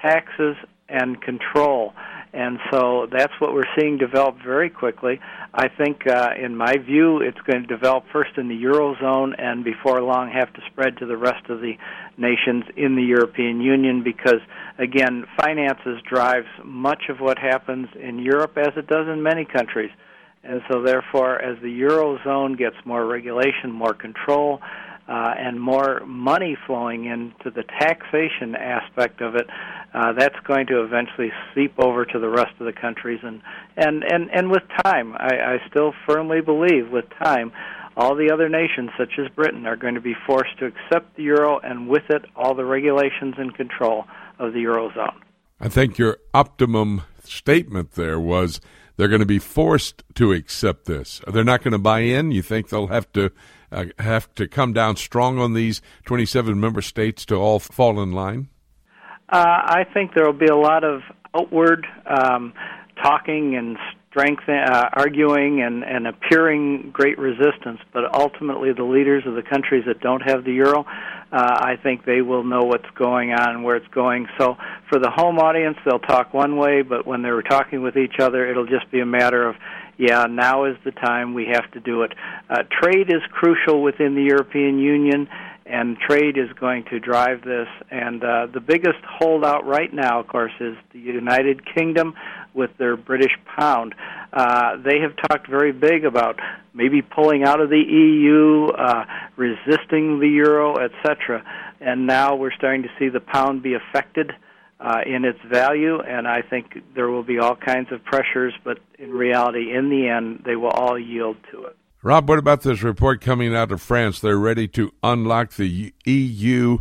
taxes, and control. And so that's what we're seeing develop very quickly. I think, uh, in my view, it's going to develop first in the Eurozone and before long have to spread to the rest of the nations in the European Union because, again, finances drives much of what happens in Europe as it does in many countries. And so, therefore, as the Eurozone gets more regulation, more control, uh, and more money flowing into the taxation aspect of it, uh, that's going to eventually seep over to the rest of the countries. And and and, and with time, I, I still firmly believe with time, all the other nations, such as Britain, are going to be forced to accept the euro, and with it, all the regulations and control of the eurozone. I think your optimum statement there was they're going to be forced to accept this. They're not going to buy in. You think they'll have to uh, have to come down strong on these 27 member states to all fall in line? Uh, I think there will be a lot of outward um, talking and strength, uh, arguing and, and appearing great resistance, but ultimately the leaders of the countries that don't have the euro, uh, I think they will know what's going on and where it's going. So for the home audience, they'll talk one way, but when they're talking with each other, it'll just be a matter of, yeah, now is the time we have to do it. Uh, trade is crucial within the European Union and trade is going to drive this. And uh, the biggest holdout right now, of course, is the United Kingdom with their British pound. Uh, they have talked very big about maybe pulling out of the EU, uh, resisting the euro, etc. And now we're starting to see the pound be affected. Uh, in its value, and I think there will be all kinds of pressures, but in reality, in the end, they will all yield to it. Rob, what about this report coming out of France? They're ready to unlock the EU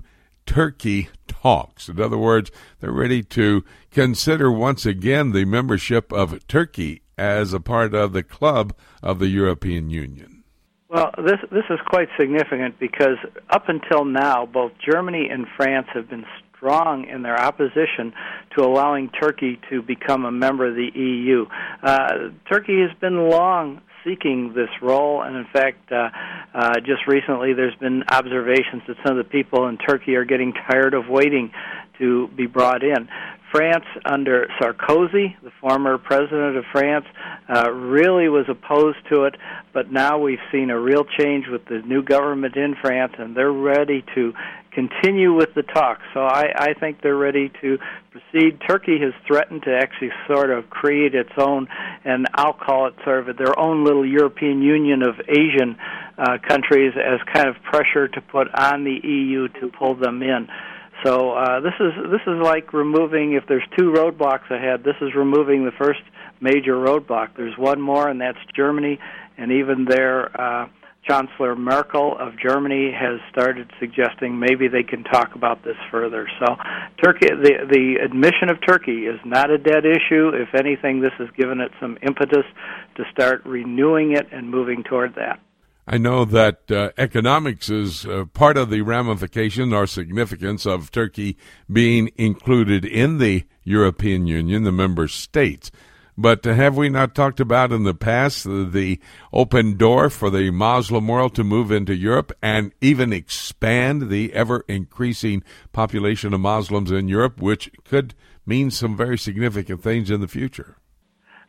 Turkey talks. In other words, they're ready to consider once again the membership of Turkey as a part of the club of the European Union. Well, this this is quite significant because up until now, both Germany and France have been strong in their opposition to allowing Turkey to become a member of the EU. Uh, Turkey has been long seeking this role. And in fact, uh, uh, just recently there's been observations that some of the people in Turkey are getting tired of waiting to be brought in. France, under Sarkozy, the former president of France, uh, really was opposed to it, but now we've seen a real change with the new government in France, and they're ready to continue with the talks. So I, I think they're ready to proceed. Turkey has threatened to actually sort of create its own, and I'll call it sort of their own little European Union of Asian uh, countries as kind of pressure to put on the EU to pull them in. So uh, this is this is like removing if there's two roadblocks ahead. This is removing the first major roadblock. There's one more, and that's Germany, and even there. Uh, Chancellor Merkel of Germany has started suggesting maybe they can talk about this further. So, Turkey, the the admission of Turkey is not a dead issue. If anything, this has given it some impetus to start renewing it and moving toward that. I know that uh, economics is uh, part of the ramification or significance of Turkey being included in the European Union, the member states. But have we not talked about in the past the, open door for the Muslim world to move into Europe and even expand the ever increasing population of Muslims in Europe, which could mean some very significant things in the future?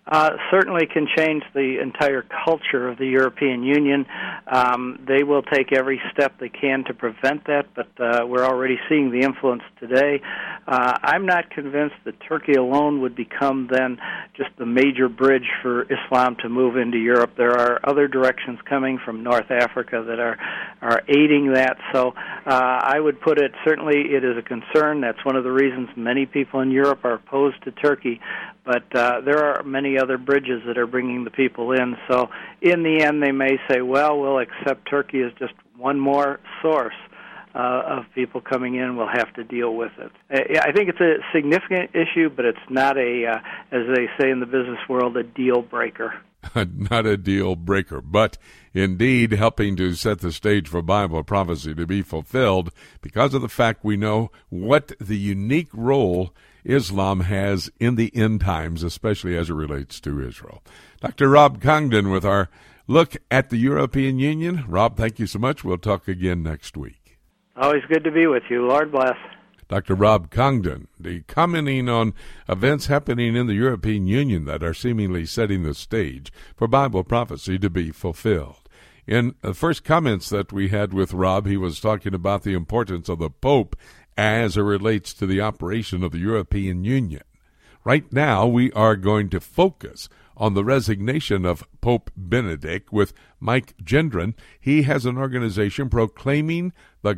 Uh, certainly can change the entire culture of the European Union. Um, they will take every step they can to prevent that, but uh, we're already seeing the influence today. Uh, I'm not convinced that Turkey alone would become then just the major bridge for Islam to move into Europe. There are other directions coming from North Africa that are are aiding that. So uh, I would put it certainly it is a concern. That's one of the reasons many people in Europe are opposed to Turkey. But uh, there are many other bridges that are bringing the people in. So in the end, they may say, well, we'll accept Turkey as just one more source. Uh, of people coming in, we'll have to deal with it. I think it's a significant issue, but it's not a, uh, as they say in the business world, a deal breaker. not a deal breaker, but indeed helping to set the stage for Bible prophecy to be fulfilled because of the fact we know what the unique role Islam has in the end times, especially as it relates to Israel. Dr. Rob Congdon with our look at the European Union. Rob, thank you so much. We'll talk again next week. Always good to be with you. Lord bless. Dr. Rob Congdon, the commenting on events happening in the European Union that are seemingly setting the stage for Bible prophecy to be fulfilled. In the first comments that we had with Rob, he was talking about the importance of the Pope as it relates to the operation of the European Union. Right now, we are going to focus on the resignation of Pope Benedict with Mike Gendron. He has an organization proclaiming the.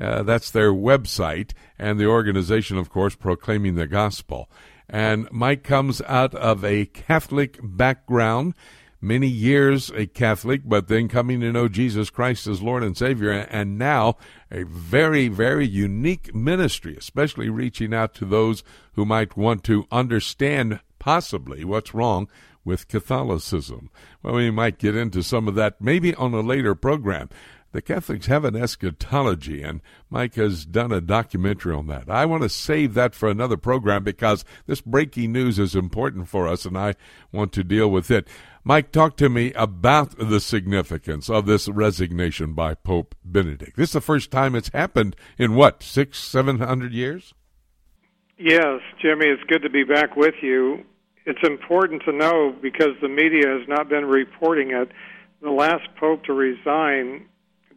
Uh, that's their website, and the organization, of course, proclaiming the gospel. And Mike comes out of a Catholic background many years a Catholic, but then coming to know Jesus Christ as Lord and Savior, and now a very, very unique ministry, especially reaching out to those who might want to understand possibly what's wrong with Catholicism. Well, we might get into some of that maybe on a later program. The Catholics have an eschatology, and Mike has done a documentary on that. I want to save that for another program because this breaking news is important for us, and I want to deal with it. Mike, talk to me about the significance of this resignation by Pope Benedict. This is the first time it's happened in what, six, seven hundred years? Yes, Jimmy, it's good to be back with you. It's important to know because the media has not been reporting it. The last pope to resign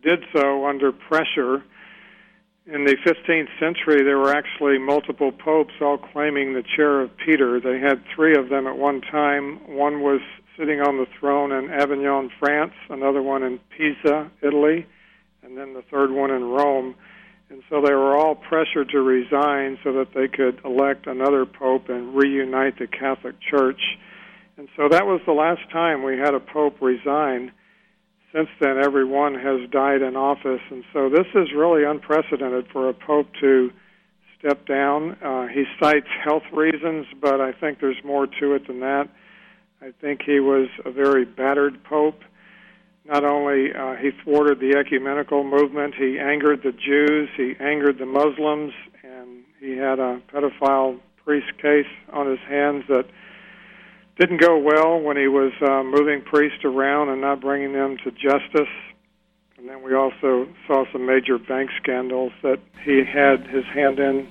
did so under pressure. In the 15th century, there were actually multiple popes all claiming the chair of Peter. They had three of them at one time. One was sitting on the throne in Avignon, France, another one in Pisa, Italy, and then the third one in Rome. And so they were all pressured to resign so that they could elect another pope and reunite the Catholic Church. And so that was the last time we had a pope resign since then, everyone has died in office, and so this is really unprecedented for a pope to step down. Uh, he cites health reasons, but I think there's more to it than that. I think he was a very battered pope. Not only uh, he thwarted the ecumenical movement, he angered the Jews, he angered the Muslims, and he had a pedophile priest case on his hands that didn't go well when he was uh, moving priests around and not bringing them to justice. And then we also saw some major bank scandals that he had his hand in.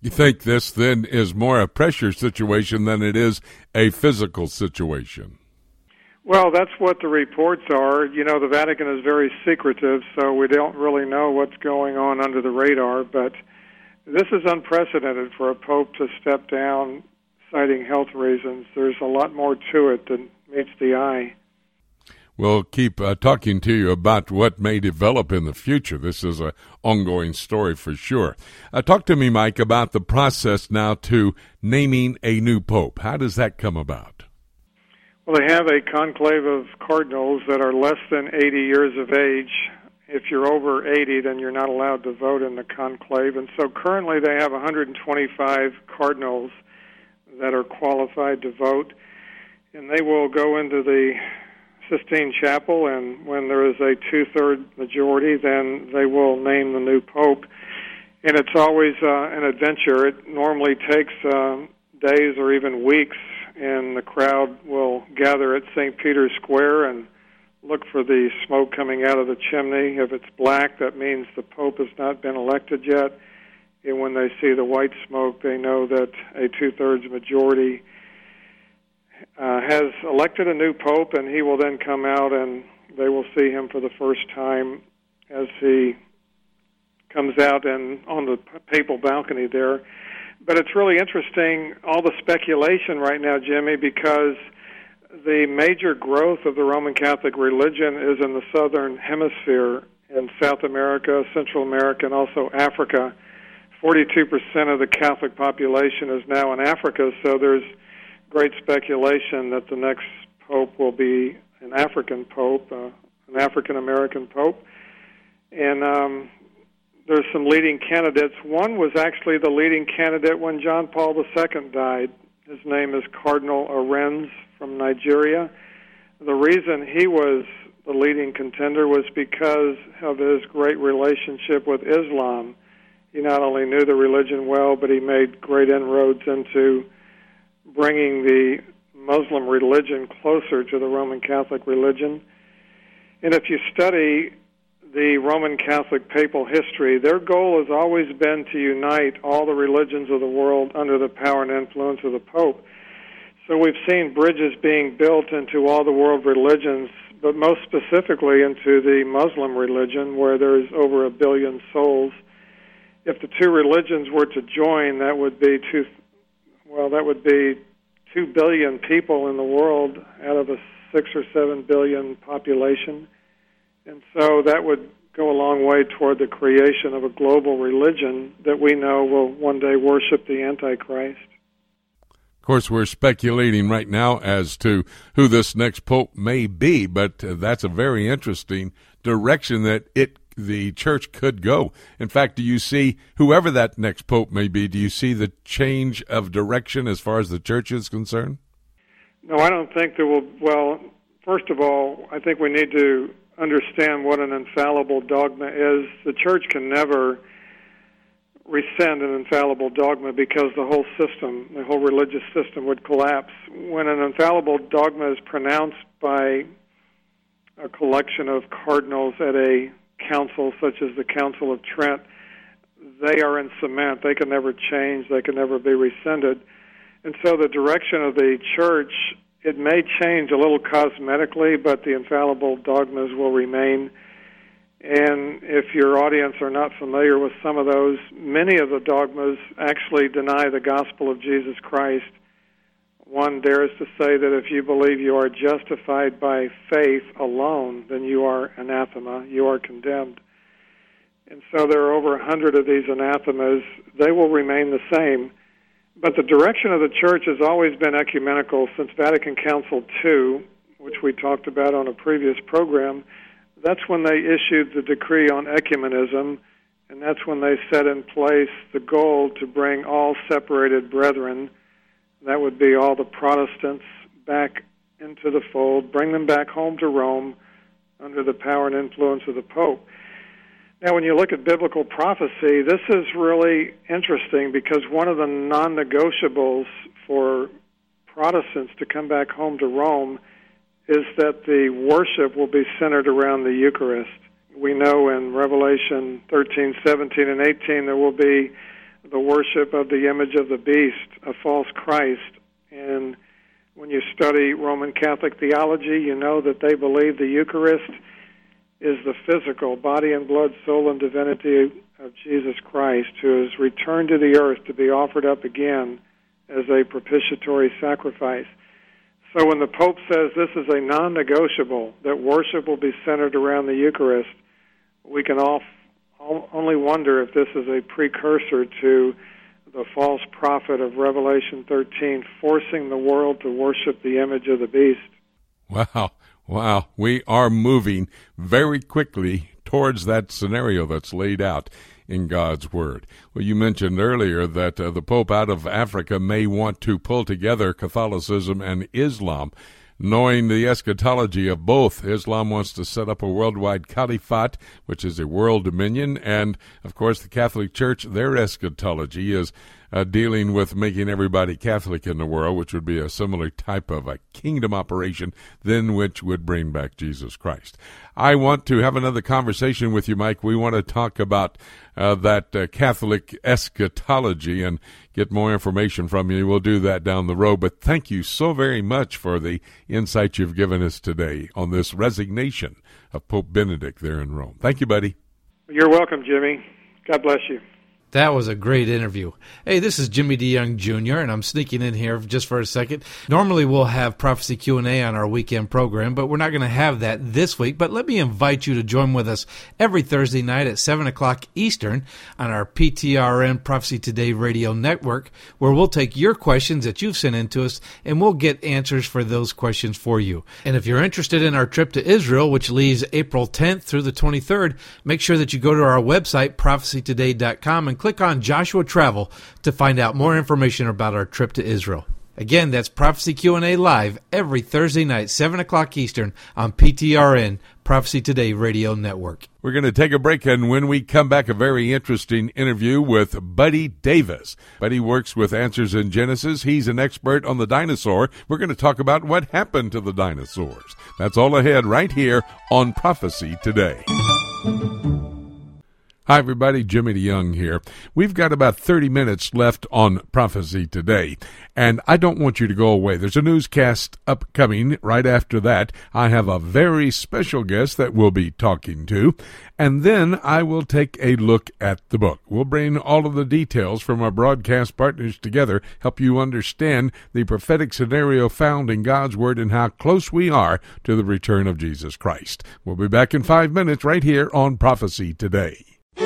You think this then is more a pressure situation than it is a physical situation? Well, that's what the reports are. You know, the Vatican is very secretive, so we don't really know what's going on under the radar, but this is unprecedented for a pope to step down citing health reasons. There's a lot more to it than meets the eye. We'll keep uh, talking to you about what may develop in the future. This is an ongoing story for sure. Uh, talk to me, Mike, about the process now to naming a new pope. How does that come about? Well, they have a conclave of cardinals that are less than 80 years of age. If you're over 80, then you're not allowed to vote in the conclave. And so currently they have 125 cardinals that are qualified to vote, and they will go into the Sistine Chapel, and when there is a two-third majority, then they will name the new pope. And it's always uh, an adventure. It normally takes uh, days or even weeks, and the crowd will gather at St. Peter's Square and look for the smoke coming out of the chimney. If it's black, that means the pope has not been elected yet and when they see the white smoke, they know that a two thirds majority uh, has elected a new pope, and he will then come out and they will see him for the first time as he comes out and on the papal balcony there. But it's really interesting, all the speculation right now, Jimmy, because the major growth of the Roman Catholic religion is in the southern hemisphere, in South America, Central America, and also Africa 42% of the Catholic population is now in Africa, so there's great speculation that the next pope will be an African pope, uh, an African American pope. And um, there's some leading candidates. One was actually the leading candidate when John Paul II died. His name is Cardinal Arinze from Nigeria. The reason he was the leading contender was because of his great relationship with Islam he not only knew the religion well, but he made great inroads into bringing the Muslim religion closer to the Roman Catholic religion. And if you study the Roman Catholic papal history, their goal has always been to unite all the religions of the world under the power and influence of the Pope. So we've seen bridges being built into all the world religions, but most specifically into the Muslim religion, where there's over a billion souls if the two religions were to join, that would be two. Well, that would be two billion people in the world out of a six or seven billion population, and so that would go a long way toward the creation of a global religion that we know will one day worship the Antichrist. Of course, we're speculating right now as to who this next pope may be, but uh, that's a very interesting direction that it the church could go. In fact, do you see whoever that next pope may be? Do you see the change of direction as far as the church is concerned? No, I don't think there will. Well, first of all, I think we need to understand what an infallible dogma is, the church can never rescind an infallible dogma because the whole system, the whole religious system would collapse. When an infallible dogma is pronounced by a collection of cardinals at a council such as the Council of Trent, they are in cement. They can never change, they can never be rescinded. And so the direction of the church, it may change a little cosmetically, but the infallible dogmas will remain and if your audience are not familiar with some of those, many of the dogmas actually deny the gospel of Jesus Christ. One dares to say that if you believe you are justified by faith alone, then you are anathema, you are condemned. And so there are over a hundred of these anathemas. They will remain the same. But the direction of the church has always been ecumenical since Vatican Council II, which we talked about on a previous program that's when they issued the decree on ecumenism, and that's when they set in place the goal to bring all separated brethren, that would be all the Protestants, back into the fold, bring them back home to Rome under the power and influence of the Pope. Now, when you look at biblical prophecy, this is really interesting because one of the non negotiables for Protestants to come back home to Rome is that the worship will be centered around the Eucharist. We know in Revelation 13, 17, and 18 there will be the worship of the image of the beast, a false Christ. And when you study Roman Catholic theology, you know that they believe the Eucharist is the physical body and blood, soul, and divinity of Jesus Christ, who has returned to the earth to be offered up again as a propitiatory sacrifice. So when the Pope says this is a non negotiable, that worship will be centered around the Eucharist, we can all, only wonder if this is a precursor to the false prophet of Revelation 13 forcing the world to worship the image of the beast. Wow, wow. We are moving very quickly towards that scenario that's laid out in God's Word. Well, you mentioned earlier that uh, the Pope out of Africa may want to pull together Catholicism and Islam. Knowing the eschatology of both, Islam wants to set up a worldwide caliphate, which is a world dominion, and of course the Catholic Church, their eschatology is uh, dealing with making everybody Catholic in the world, which would be a similar type of a kingdom operation, then which would bring back Jesus Christ. I want to have another conversation with you, Mike. We want to talk about uh, that uh, Catholic eschatology and get more information from you. We'll do that down the road. But thank you so very much for the insight you've given us today on this resignation of Pope Benedict there in Rome. Thank you, buddy. You're welcome, Jimmy. God bless you. That was a great interview. Hey, this is Jimmy DeYoung Jr., and I'm sneaking in here just for a second. Normally, we'll have Prophecy Q&A on our weekend program, but we're not going to have that this week. But let me invite you to join with us every Thursday night at 7 o'clock Eastern on our PTRN Prophecy Today radio network, where we'll take your questions that you've sent in to us, and we'll get answers for those questions for you. And if you're interested in our trip to Israel, which leaves April 10th through the 23rd, make sure that you go to our website, prophecytoday.com, and click on Joshua Travel to find out more information about our trip to Israel. Again, that's Prophecy Q&A live every Thursday night, 7 o'clock Eastern on PTRN, Prophecy Today Radio Network. We're going to take a break, and when we come back, a very interesting interview with Buddy Davis. Buddy works with Answers in Genesis. He's an expert on the dinosaur. We're going to talk about what happened to the dinosaurs. That's all ahead right here on Prophecy Today. Hi, everybody. Jimmy DeYoung here. We've got about 30 minutes left on prophecy today, and I don't want you to go away. There's a newscast upcoming right after that. I have a very special guest that we'll be talking to, and then I will take a look at the book. We'll bring all of the details from our broadcast partners together, help you understand the prophetic scenario found in God's Word and how close we are to the return of Jesus Christ. We'll be back in five minutes right here on Prophecy Today. Hi,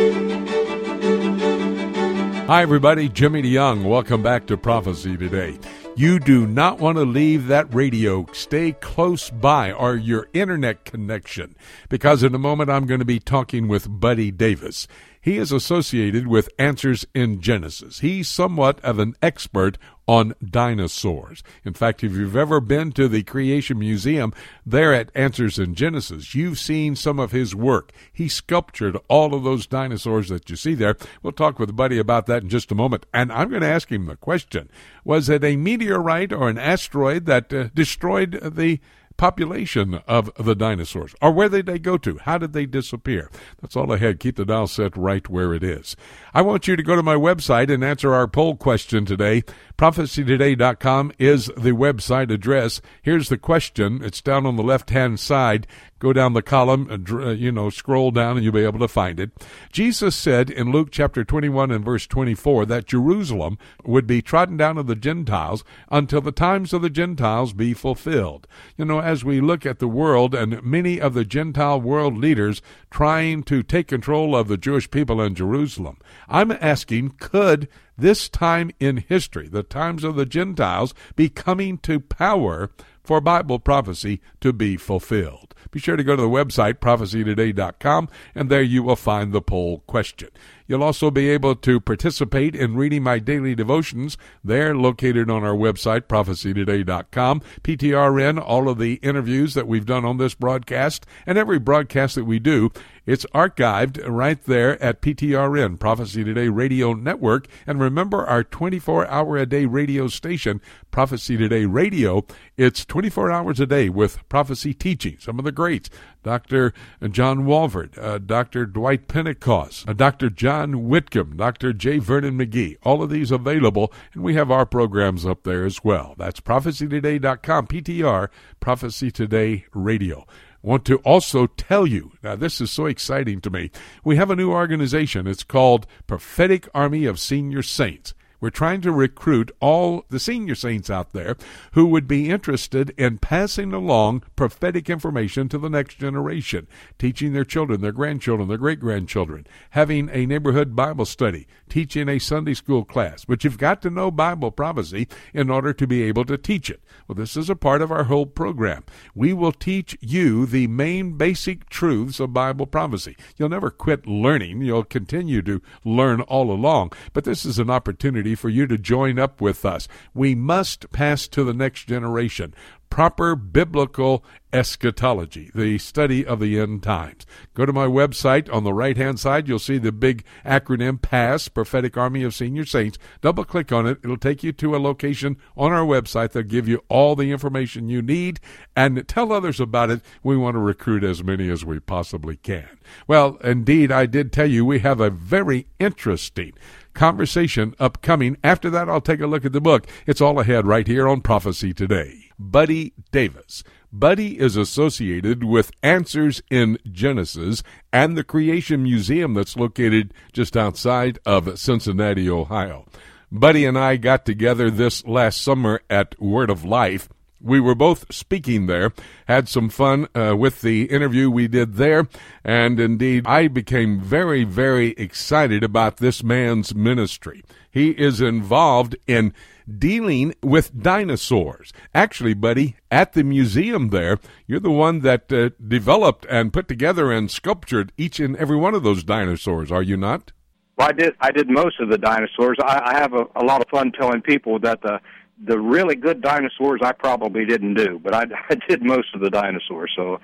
everybody. Jimmy DeYoung. Welcome back to Prophecy Today. You do not want to leave that radio. Stay close by or your internet connection because in a moment I'm going to be talking with Buddy Davis. He is associated with Answers in Genesis. He's somewhat of an expert on dinosaurs. In fact, if you've ever been to the Creation Museum there at Answers in Genesis, you've seen some of his work. He sculptured all of those dinosaurs that you see there. We'll talk with buddy about that in just a moment. And I'm going to ask him the question Was it a meteorite or an asteroid that uh, destroyed the population of the dinosaurs? Or where did they go to? How did they disappear? That's all ahead. Keep the dial set right where it is. I want you to go to my website and answer our poll question today. ProphecyToday.com is the website address. Here's the question. It's down on the left hand side. Go down the column, uh, you know, scroll down and you'll be able to find it. Jesus said in Luke chapter 21 and verse 24 that Jerusalem would be trodden down of the Gentiles until the times of the Gentiles be fulfilled. You know, as we look at the world and many of the Gentile world leaders trying to take control of the Jewish people in Jerusalem, I'm asking, could this time in history, the times of the Gentiles, be coming to power for Bible prophecy to be fulfilled. Be sure to go to the website, prophecytoday.com, and there you will find the poll question. You'll also be able to participate in reading my daily devotions. They're located on our website, prophecytoday.com. PTRN, all of the interviews that we've done on this broadcast and every broadcast that we do it's archived right there at PTRN, Prophecy Today Radio Network. And remember our 24 hour a day radio station, Prophecy Today Radio. It's 24 hours a day with prophecy teaching. Some of the greats, Dr. John Walvoord, uh, Dr. Dwight Pentecost, uh, Dr. John Whitcomb, Dr. J. Vernon McGee. All of these available, and we have our programs up there as well. That's prophecytoday.com, PTR, Prophecy Today Radio want to also tell you now, this is so exciting to me. We have a new organization. It's called Prophetic Army of Senior Saints. We're trying to recruit all the senior saints out there who would be interested in passing along prophetic information to the next generation, teaching their children, their grandchildren, their great grandchildren, having a neighborhood Bible study, teaching a Sunday school class. But you've got to know Bible prophecy in order to be able to teach it. Well, this is a part of our whole program. We will teach you the main basic truths of Bible prophecy. You'll never quit learning, you'll continue to learn all along. But this is an opportunity for you to join up with us. We must pass to the next generation proper biblical eschatology, the study of the end times. Go to my website. On the right hand side, you'll see the big acronym PASS, Prophetic Army of Senior Saints. Double click on it. It'll take you to a location on our website that'll give you all the information you need and tell others about it. We want to recruit as many as we possibly can. Well, indeed, I did tell you we have a very interesting conversation upcoming. After that, I'll take a look at the book. It's all ahead right here on Prophecy Today. Buddy Davis. Buddy is associated with Answers in Genesis and the Creation Museum that's located just outside of Cincinnati, Ohio. Buddy and I got together this last summer at Word of Life we were both speaking there, had some fun uh, with the interview we did there, and indeed, I became very, very excited about this man's ministry. He is involved in dealing with dinosaurs. Actually, buddy, at the museum there, you're the one that uh, developed and put together and sculptured each and every one of those dinosaurs, are you not? Well, I did. I did most of the dinosaurs. I, I have a, a lot of fun telling people that the the really good dinosaurs I probably didn't do, but I, I did most of the dinosaurs. So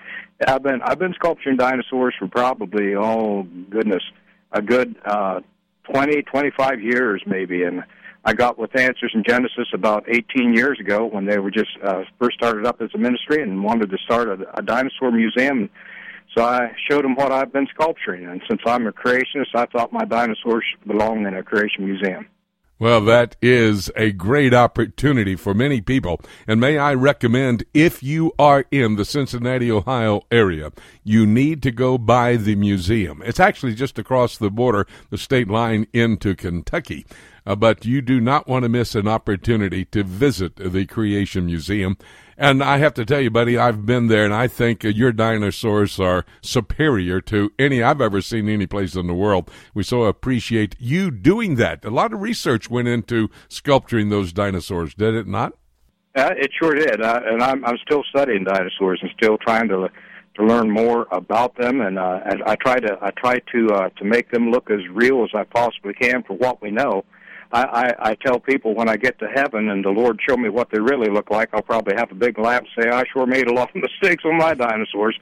I've been I've been sculpturing dinosaurs for probably oh goodness a good uh, twenty twenty five years maybe, and I got with Answers in Genesis about 18 years ago when they were just uh, first started up as a ministry and wanted to start a, a dinosaur museum. So I showed them what I've been sculpturing, and since I'm a creationist, I thought my dinosaurs belong in a creation museum. Well, that is a great opportunity for many people. And may I recommend if you are in the Cincinnati, Ohio area, you need to go by the museum. It's actually just across the border, the state line into Kentucky. Uh, but you do not want to miss an opportunity to visit the Creation Museum. And I have to tell you, buddy, I've been there, and I think uh, your dinosaurs are superior to any I've ever seen any place in the world. We so appreciate you doing that. A lot of research went into sculpturing those dinosaurs, did it not? Uh, it sure did, uh, and I'm I'm still studying dinosaurs and still trying to to learn more about them, and uh, and I try to I try to uh, to make them look as real as I possibly can for what we know. I, I, I tell people when I get to heaven and the Lord show me what they really look like, I'll probably have a big laugh and say I sure made a lot of mistakes on my dinosaurs.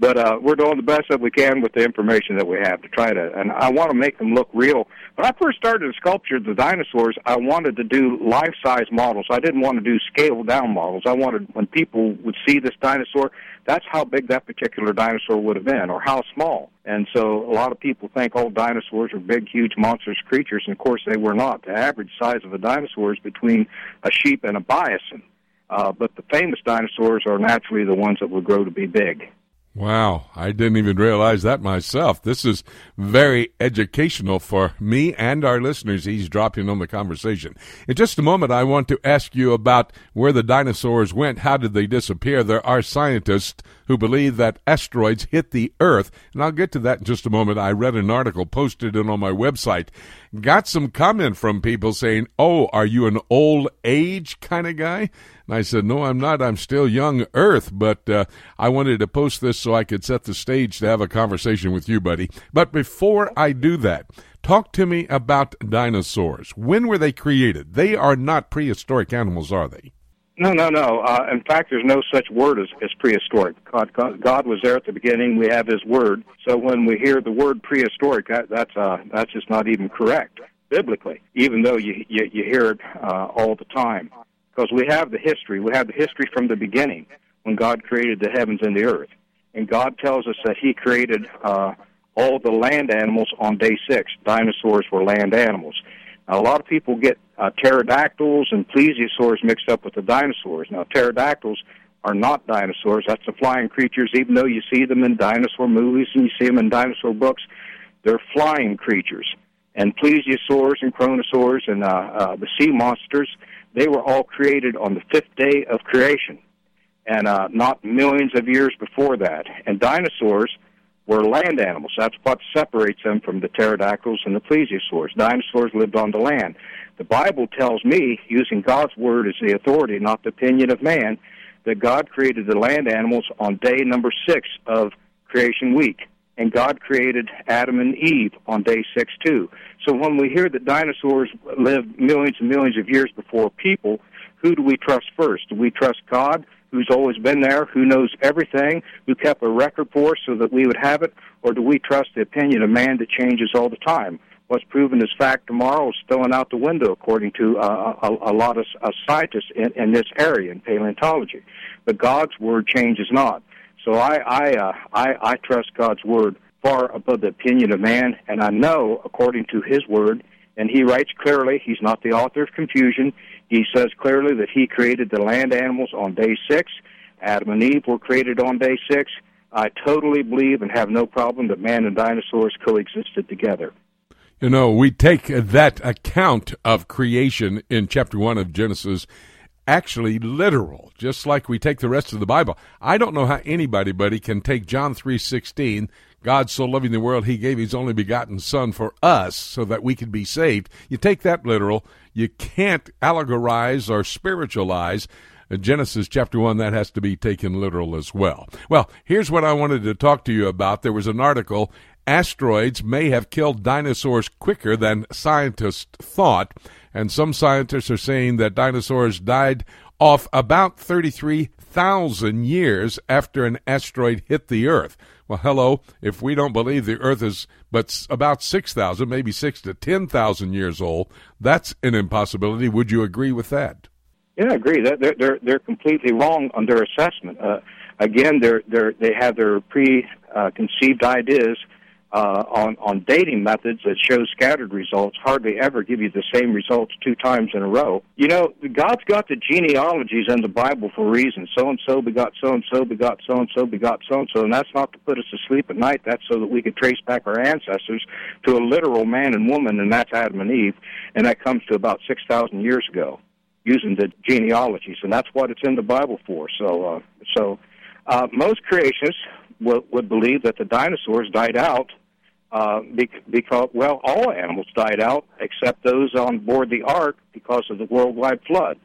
But uh, we're doing the best that we can with the information that we have to try to, and I want to make them look real. When I first started to sculpture the dinosaurs, I wanted to do life-size models. I didn't want to do scaled-down models. I wanted when people would see this dinosaur, that's how big that particular dinosaur would have been, or how small. And so a lot of people think, oh, dinosaurs are big, huge, monstrous creatures, and of course they were not. The average size of a dinosaur is between a sheep and a bison. Uh, but the famous dinosaurs are naturally the ones that would grow to be big. Wow, I didn't even realize that myself. This is very educational for me and our listeners eavesdropping on the conversation. In just a moment, I want to ask you about where the dinosaurs went. How did they disappear? There are scientists who believe that asteroids hit the Earth, and I'll get to that in just a moment. I read an article, posted it on my website, got some comment from people saying, Oh, are you an old age kind of guy? And I said, No, I'm not. I'm still young Earth, but uh, I wanted to post this so I could set the stage to have a conversation with you, buddy. But before I do that, talk to me about dinosaurs. When were they created? They are not prehistoric animals, are they? No, no, no. Uh, in fact, there's no such word as, as prehistoric. God, God, God, was there at the beginning. We have His Word. So when we hear the word prehistoric, that, that's uh, that's just not even correct biblically. Even though you you, you hear it uh, all the time because we have the history. We have the history from the beginning when God created the heavens and the earth. And God tells us that He created uh, all the land animals on day six. Dinosaurs were land animals. A lot of people get uh, pterodactyls and plesiosaurs mixed up with the dinosaurs. Now, pterodactyls are not dinosaurs. That's the flying creatures, even though you see them in dinosaur movies and you see them in dinosaur books. They're flying creatures. And plesiosaurs and kronosaurs and uh, uh, the sea monsters, they were all created on the fifth day of creation, and uh, not millions of years before that. And dinosaurs were land animals. That's what separates them from the pterodactyls and the plesiosaurs. Dinosaurs lived on the land. The Bible tells me, using God's word as the authority, not the opinion of man, that God created the land animals on day number six of creation week and God created Adam and Eve on day six too. So when we hear that dinosaurs lived millions and millions of years before people, who do we trust first? Do we trust God, who's always been there, who knows everything, who kept a record for us so that we would have it, or do we trust the opinion of man that changes all the time? What's proven as fact tomorrow is thrown out the window, according to uh, a, a, lot of uh, scientists in, in this area in paleontology. But God's word changes not. So I I, uh, I I trust God's word far above the opinion of man, and I know according to His word. And He writes clearly. He's not the author of confusion. He says clearly that He created the land animals on day six. Adam and Eve were created on day six. I totally believe and have no problem that man and dinosaurs coexisted together. You know, we take that account of creation in chapter 1 of Genesis actually literal, just like we take the rest of the Bible. I don't know how anybody, buddy, can take John 3.16, God so loving the world, he gave his only begotten son for us so that we could be saved. You take that literal. You can't allegorize or spiritualize uh, Genesis chapter 1, that has to be taken literal as well. Well, here's what I wanted to talk to you about. There was an article, Asteroids May Have Killed Dinosaurs Quicker Than Scientists Thought. And some scientists are saying that dinosaurs died off about 33,000 years after an asteroid hit the Earth. Well, hello, if we don't believe the Earth is but about 6,000, maybe 6 to 10,000 years old, that's an impossibility. Would you agree with that? Yeah, I agree. They're, they're, they're completely wrong on their assessment. Uh, again, they're, they're, they have their preconceived ideas uh, on on dating methods that show scattered results hardly ever give you the same results two times in a row. You know, God's got the genealogies in the Bible for a reason. So and so begot so and so begot so and so begot so and so, and that's not to put us to sleep at night. That's so that we can trace back our ancestors to a literal man and woman, and that's Adam and Eve, and that comes to about six thousand years ago, using the genealogies, and that's what it's in the Bible for. So, uh, so uh, most creationists would, would believe that the dinosaurs died out uh, because, well, all animals died out except those on board the ark because of the worldwide flood.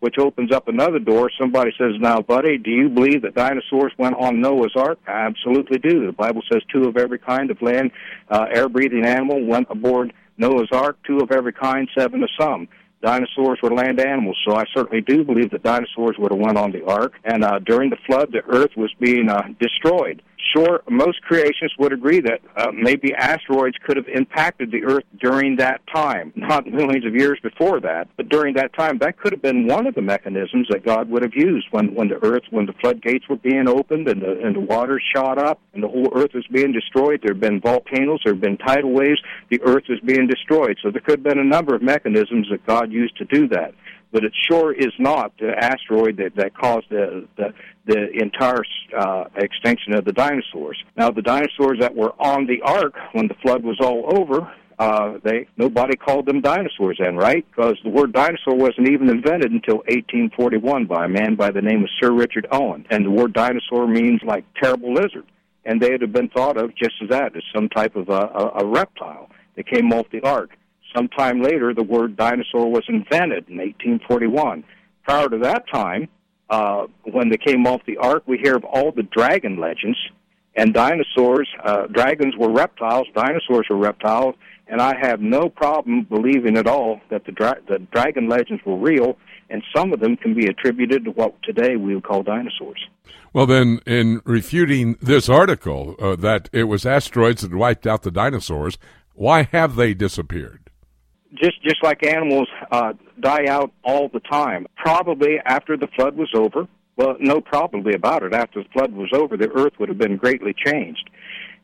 which opens up another door. Somebody says, Now, buddy, do you believe that dinosaurs went on Noah's Ark? I absolutely do. The Bible says two of every kind of land, uh, air breathing animal went aboard Noah's Ark, two of every kind, seven of some dinosaurs were land animals. So I certainly do believe that dinosaurs would have went on the ark. And uh, during the flood, the earth was being uh, destroyed sure most creationists would agree that uh, maybe asteroids could have impacted the Earth during that time, not millions of years before that, but during that time, that could have been one of the mechanisms that God would have used when, when the Earth, when the floodgates were being opened and the, and the water shot up and the whole Earth was being destroyed. There have been volcanoes, there have been tidal waves, the Earth was being destroyed. So there could have been a number of mechanisms that God used to do that but it sure is not the asteroid that, that caused the, the, the entire uh, extinction of the dinosaurs. Now, the dinosaurs that were on the ark when the flood was all over, uh, they nobody called them dinosaurs then, right? Because the word dinosaur wasn't even invented until 1841 by a man by the name of Sir Richard Owen, and the word dinosaur means like terrible lizard, and they had been thought of just as that, as some type of a, a, a reptile that came off the ark. Sometime later, the word dinosaur was invented in 1841. Prior to that time, uh, when they came off the ark, we hear of all the dragon legends. And dinosaurs, uh, dragons were reptiles, dinosaurs were reptiles, and I have no problem believing at all that the, dra- the dragon legends were real, and some of them can be attributed to what today we would call dinosaurs. Well, then, in refuting this article uh, that it was asteroids that wiped out the dinosaurs, why have they disappeared? Just just like animals uh, die out all the time. Probably after the flood was over. Well, no, probably about it. After the flood was over, the earth would have been greatly changed,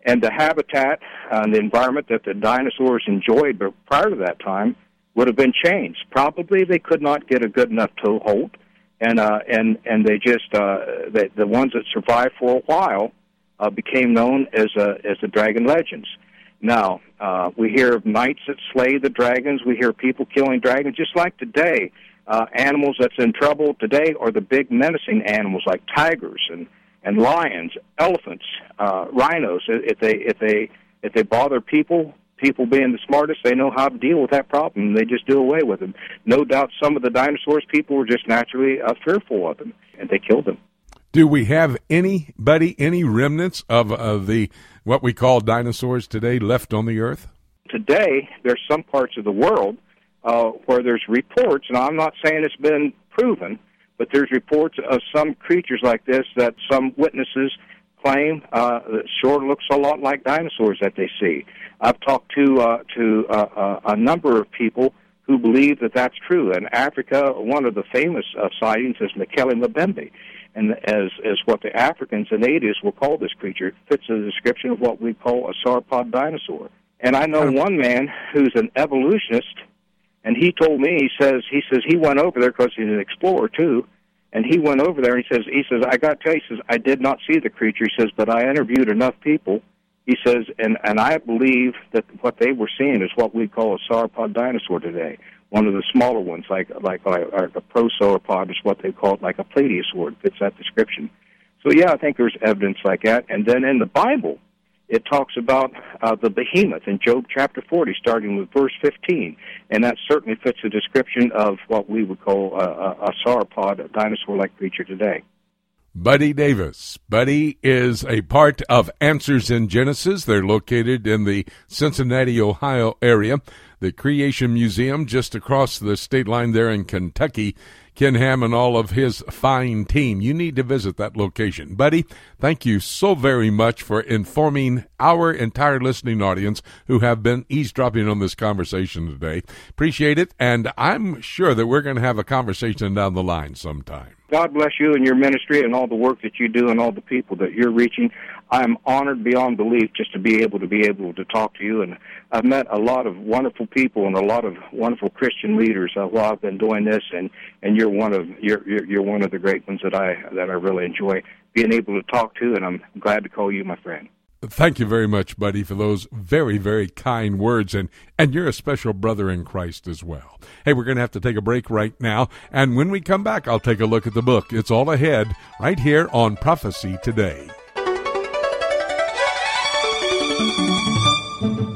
and the habitat and the environment that the dinosaurs enjoyed, but prior to that time, would have been changed. Probably they could not get a good enough toehold, and uh, and and they just uh, the the ones that survived for a while uh, became known as uh, as the dragon legends. Now, uh, we hear of knights that slay the dragons. We hear people killing dragons, just like today. Uh, animals that's in trouble today are the big menacing animals like tigers and and lions, elephants, uh, rhinos. If they if they if they bother people, people being the smartest, they know how to deal with that problem. They just do away with them. No doubt, some of the dinosaurs, people were just naturally uh, fearful of them, and they killed them. Do we have anybody, any remnants of, the what we call dinosaurs today left on the earth? Today, there's some parts of the world uh, where there's reports, and I'm not saying it's been proven, but there's reports of some creatures like this that some witnesses claim uh, that sure looks a lot like dinosaurs that they see. I've talked to uh, to uh, uh, a number of people who believe that that's true. In Africa, one of the famous uh, sightings is Mokele Mbembe and as as what the Africans and natives will call this creature, fits the description of what we call a sauropod dinosaur. And I know one man who's an evolutionist, and he told me he says he says he went over there because he's an explorer too, and he went over there and he says he says I got to tell you, he says I did not see the creature. He says, but I interviewed enough people. He says, and and I believe that what they were seeing is what we call a sauropod dinosaur today one of the smaller ones, like like, a prosauropod is what they call it, like a plesiosaur, fits that description. So yeah, I think there's evidence like that. And then in the Bible, it talks about uh, the behemoth in Job chapter 40, starting with verse 15, and that certainly fits the description of what we would call a, a, a sauropod, a dinosaur-like creature today. Buddy Davis. Buddy is a part of Answers in Genesis. They're located in the Cincinnati, Ohio area the Creation Museum just across the state line there in Kentucky. Ken Ham and all of his fine team. You need to visit that location. Buddy, thank you so very much for informing our entire listening audience who have been eavesdropping on this conversation today. Appreciate it, and I'm sure that we're going to have a conversation down the line sometime. God bless you and your ministry and all the work that you do and all the people that you're reaching. I'm honored beyond belief just to be able to be able to talk to you. And I've met a lot of wonderful people and a lot of wonderful Christian leaders uh, while I've been doing this. And and you're one of you're you're one of the great ones that I that I really enjoy being able to talk to. And I'm glad to call you my friend. Thank you very much, buddy, for those very, very kind words. And, and you're a special brother in Christ as well. Hey, we're going to have to take a break right now. And when we come back, I'll take a look at the book. It's all ahead right here on Prophecy Today. Thank you.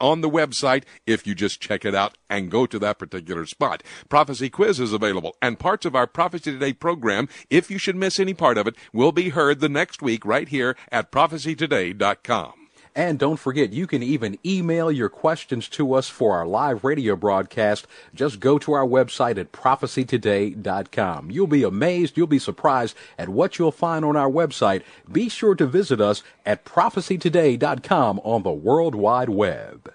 on the website if you just check it out and go to that particular spot. Prophecy quiz is available and parts of our Prophecy Today program, if you should miss any part of it, will be heard the next week right here at prophecytoday.com. And don't forget, you can even email your questions to us for our live radio broadcast. Just go to our website at prophecytoday.com. You'll be amazed, you'll be surprised at what you'll find on our website. Be sure to visit us at prophecytoday.com on the World Wide Web.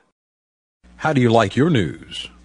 How do you like your news?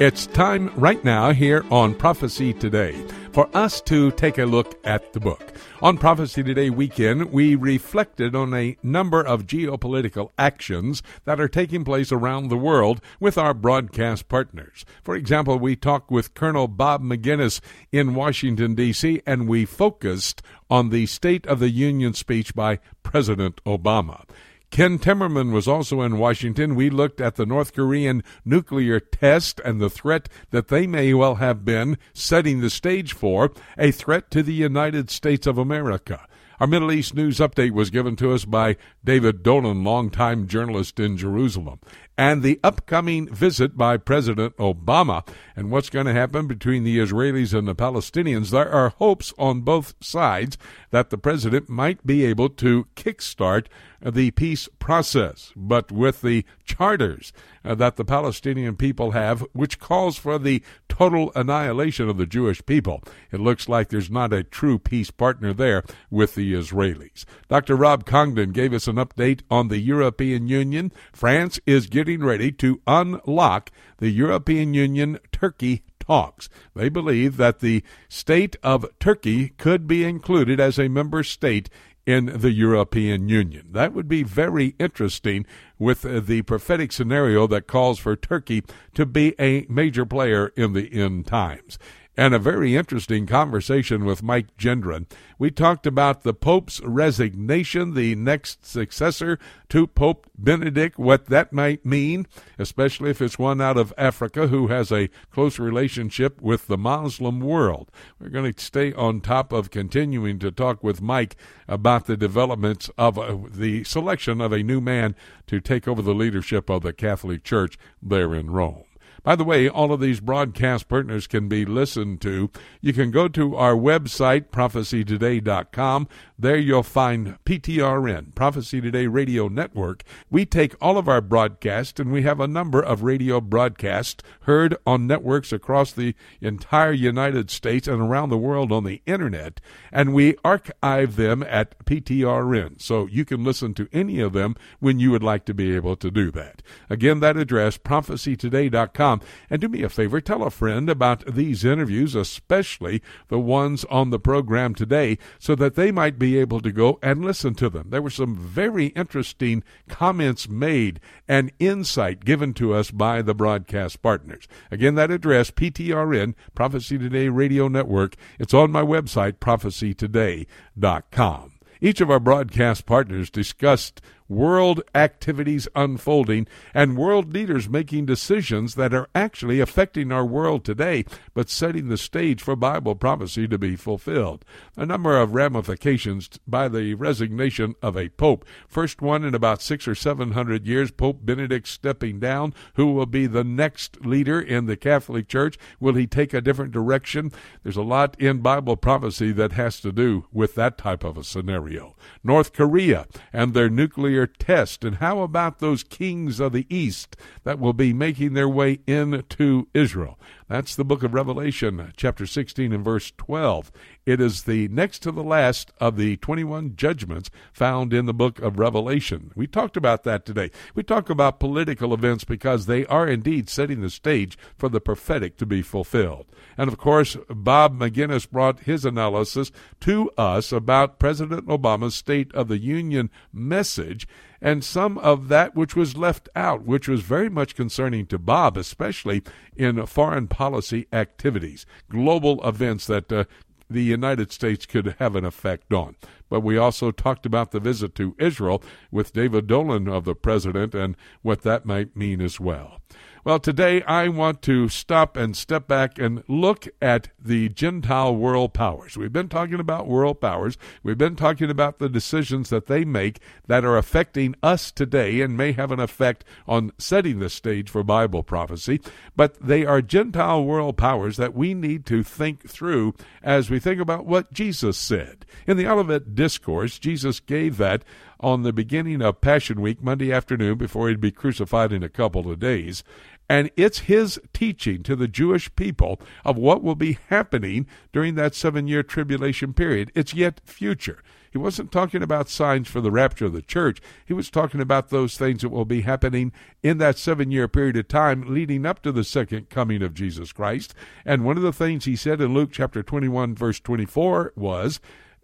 It's time right now here on Prophecy Today for us to take a look at the book. On Prophecy Today weekend, we reflected on a number of geopolitical actions that are taking place around the world with our broadcast partners. For example, we talked with Colonel Bob Maginnis in Washington, D.C., and we focused on the State of the Union speech by President Obama. Ken Timmerman was also in Washington. We looked at the North Korean nuclear test and the threat that they may well have been setting the stage for a threat to the United States of America. Our Middle East news update was given to us by David Dolan, longtime journalist in Jerusalem and the upcoming visit by President Obama and what's going to happen between the Israelis and the Palestinians. There are hopes on both sides that the president might be able to kickstart the peace process. But with the charters uh, that the Palestinian people have, which calls for the total annihilation of the Jewish people, it looks like there's not a true peace partner there with the Israelis. Dr. Rob Congdon gave us an update on the European Union. France is getting ready to unlock the European Union Turkey talks. They believe that the state of Turkey could be included as a member state in the European Union. That would be very interesting with the prophetic scenario that calls for Turkey to be a major player in the end times and a very interesting conversation with Mike Gendron. We talked about the Pope's resignation, the next successor to Pope Benedict, what that might mean, especially if it's one out of Africa who has a close relationship with the Muslim world. We're going to stay on top of continuing to talk with Mike about the developments of uh, the selection of a new man to take over the leadership of the Catholic Church there in Rome. By the way, all of these broadcast partners can be listened to. You can go to our website, prophecytoday.com. There you'll find PTRN, Prophecy Today Radio Network. We take all of our broadcasts, and we have a number of radio broadcasts heard on networks across the entire United States and around the world on the Internet, and we archive them at PTRN. So you can listen to any of them when you would like to be able to do that. Again, that address, prophecytoday.com. And do me a favor, tell a friend about these interviews, especially the ones on the program today, so that they might be able to go and listen to them. There were some very interesting comments made and insight given to us by the broadcast partners. Again, that address, PTRN, Prophecy Today Radio Network. It's on my website, prophecytoday.com. Each of our broadcast partners discussed world activities unfolding and world leaders making decisions that are actually affecting our world today, but setting the stage for Bible prophecy to be fulfilled. A number of ramifications by the resignation of a pope. First one in about six or seven hundred years, Pope Benedict stepping down. Who will be the next leader in the Catholic Church? Will he take a different direction? There's a lot in Bible prophecy that has to do with that type of a scenario. North Korea and their nuclear test. And how about those kings of the East that will be making their way into Israel? That's the book of Revelation, chapter 16 and verse 12. It is the next to the last of the 21 judgments found in the book of Revelation. We talked about that today. We talk about political events because they are indeed setting the stage for the prophetic to be fulfilled. And of course, Bob Maginnis brought his analysis to us about President Obama's State of the Union message and some of that which was left out, which was very much concerning to Bob, especially in foreign policy activities, global events that uh, the United States could have an effect on. But we also talked about the visit to Israel with David Dolan of the president and what that might mean as well. Well, today I want to stop and step back and look at the Gentile world powers. We've been talking about world powers. We've been talking about the decisions that they make that are affecting us today and may have an effect on setting the stage for Bible prophecy. But they are Gentile world powers that we need to think through as we think about what Jesus said. In the Olivet Discourse, Jesus gave that on the beginning of Passion Week, Monday afternoon, before he'd be crucified in a couple of days. And it's his teaching to the Jewish people of what will be happening during that seven year tribulation period. It's yet future. He wasn't talking about signs for the rapture of the church. He was talking about those things that will be happening in that seven year period of time leading up to the second coming of Jesus Christ. And one of the things he said in Luke chapter 21, verse 24 was,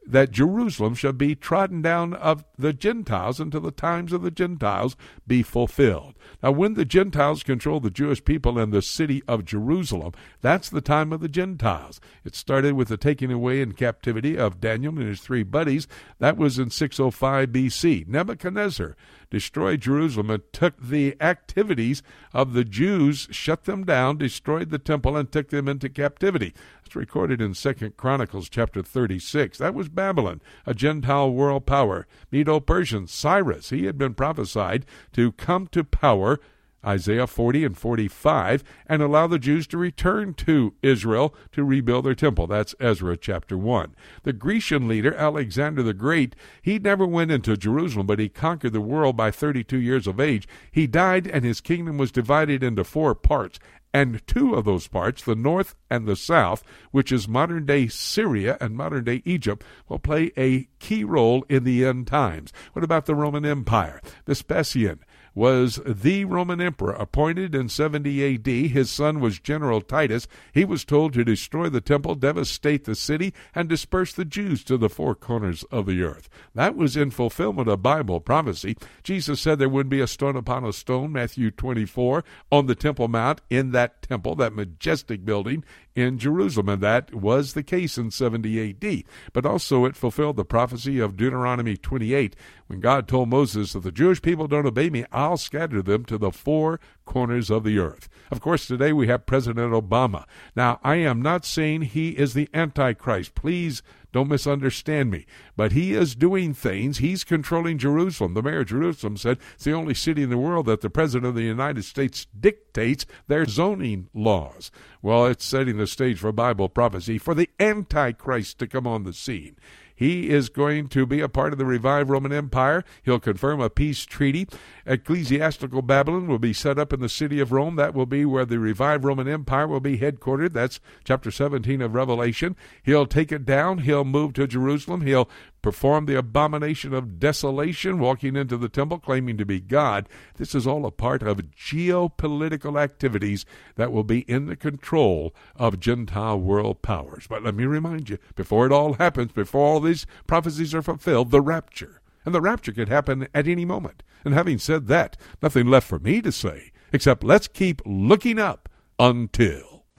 that Jerusalem shall be trodden down of the Gentiles until the times of the Gentiles be fulfilled. Now, when the Gentiles control the Jewish people and the city of Jerusalem, that's the time of the Gentiles. It started with the taking away in captivity of Daniel and his three buddies. That was in 605 BC. Nebuchadnezzar destroyed Jerusalem and took the activities of the Jews, shut them down, destroyed the temple, and took them into captivity. It's recorded in Second Chronicles chapter 36. That was Babylon, a Gentile world power. Medo-Persian, Cyrus, he had been prophesied to come to power Isaiah 40 and 45, and allow the Jews to return to Israel to rebuild their temple. That's Ezra chapter 1. The Grecian leader, Alexander the Great, he never went into Jerusalem, but he conquered the world by 32 years of age. He died, and his kingdom was divided into four parts. And two of those parts, the north and the south, which is modern day Syria and modern day Egypt, will play a key role in the end times. What about the Roman Empire? Vespasian was the Roman emperor appointed in 70 AD. His son was General Titus. He was told to destroy the temple, devastate the city, and disperse the Jews to the four corners of the earth. That was in fulfillment of Bible prophecy. Jesus said there wouldn't be a stone upon a stone, Matthew 24, on the Temple Mount, in that temple, that majestic building in Jerusalem, and that was the case in 70 AD. But also it fulfilled the prophecy of Deuteronomy 28, when God told Moses, If the Jewish people don't obey me, scatter them to the four corners of the earth. Of course, today we have President Obama. Now, I am not saying he is the Antichrist. Please don't misunderstand me. But he is doing things. He's controlling Jerusalem. The mayor of Jerusalem said it's the only city in the world that the President of the United States dictates their zoning laws. Well, it's setting the stage for Bible prophecy for the Antichrist to come on the scene. He is going to be a part of the revived Roman Empire. He'll confirm a peace treaty. Ecclesiastical Babylon will be set up in the city of Rome. That will be where the revived Roman Empire will be headquartered. That's chapter 17 of Revelation. He'll take it down. He'll move to Jerusalem. He'll perform the abomination of desolation, walking into the temple claiming to be God. This is all a part of geopolitical activities that will be in the control of Gentile world powers. But let me remind you, before it all happens, before all these prophecies are fulfilled, the rapture. And the rapture could happen at any moment. And having said that, nothing left for me to say except let's keep looking up until.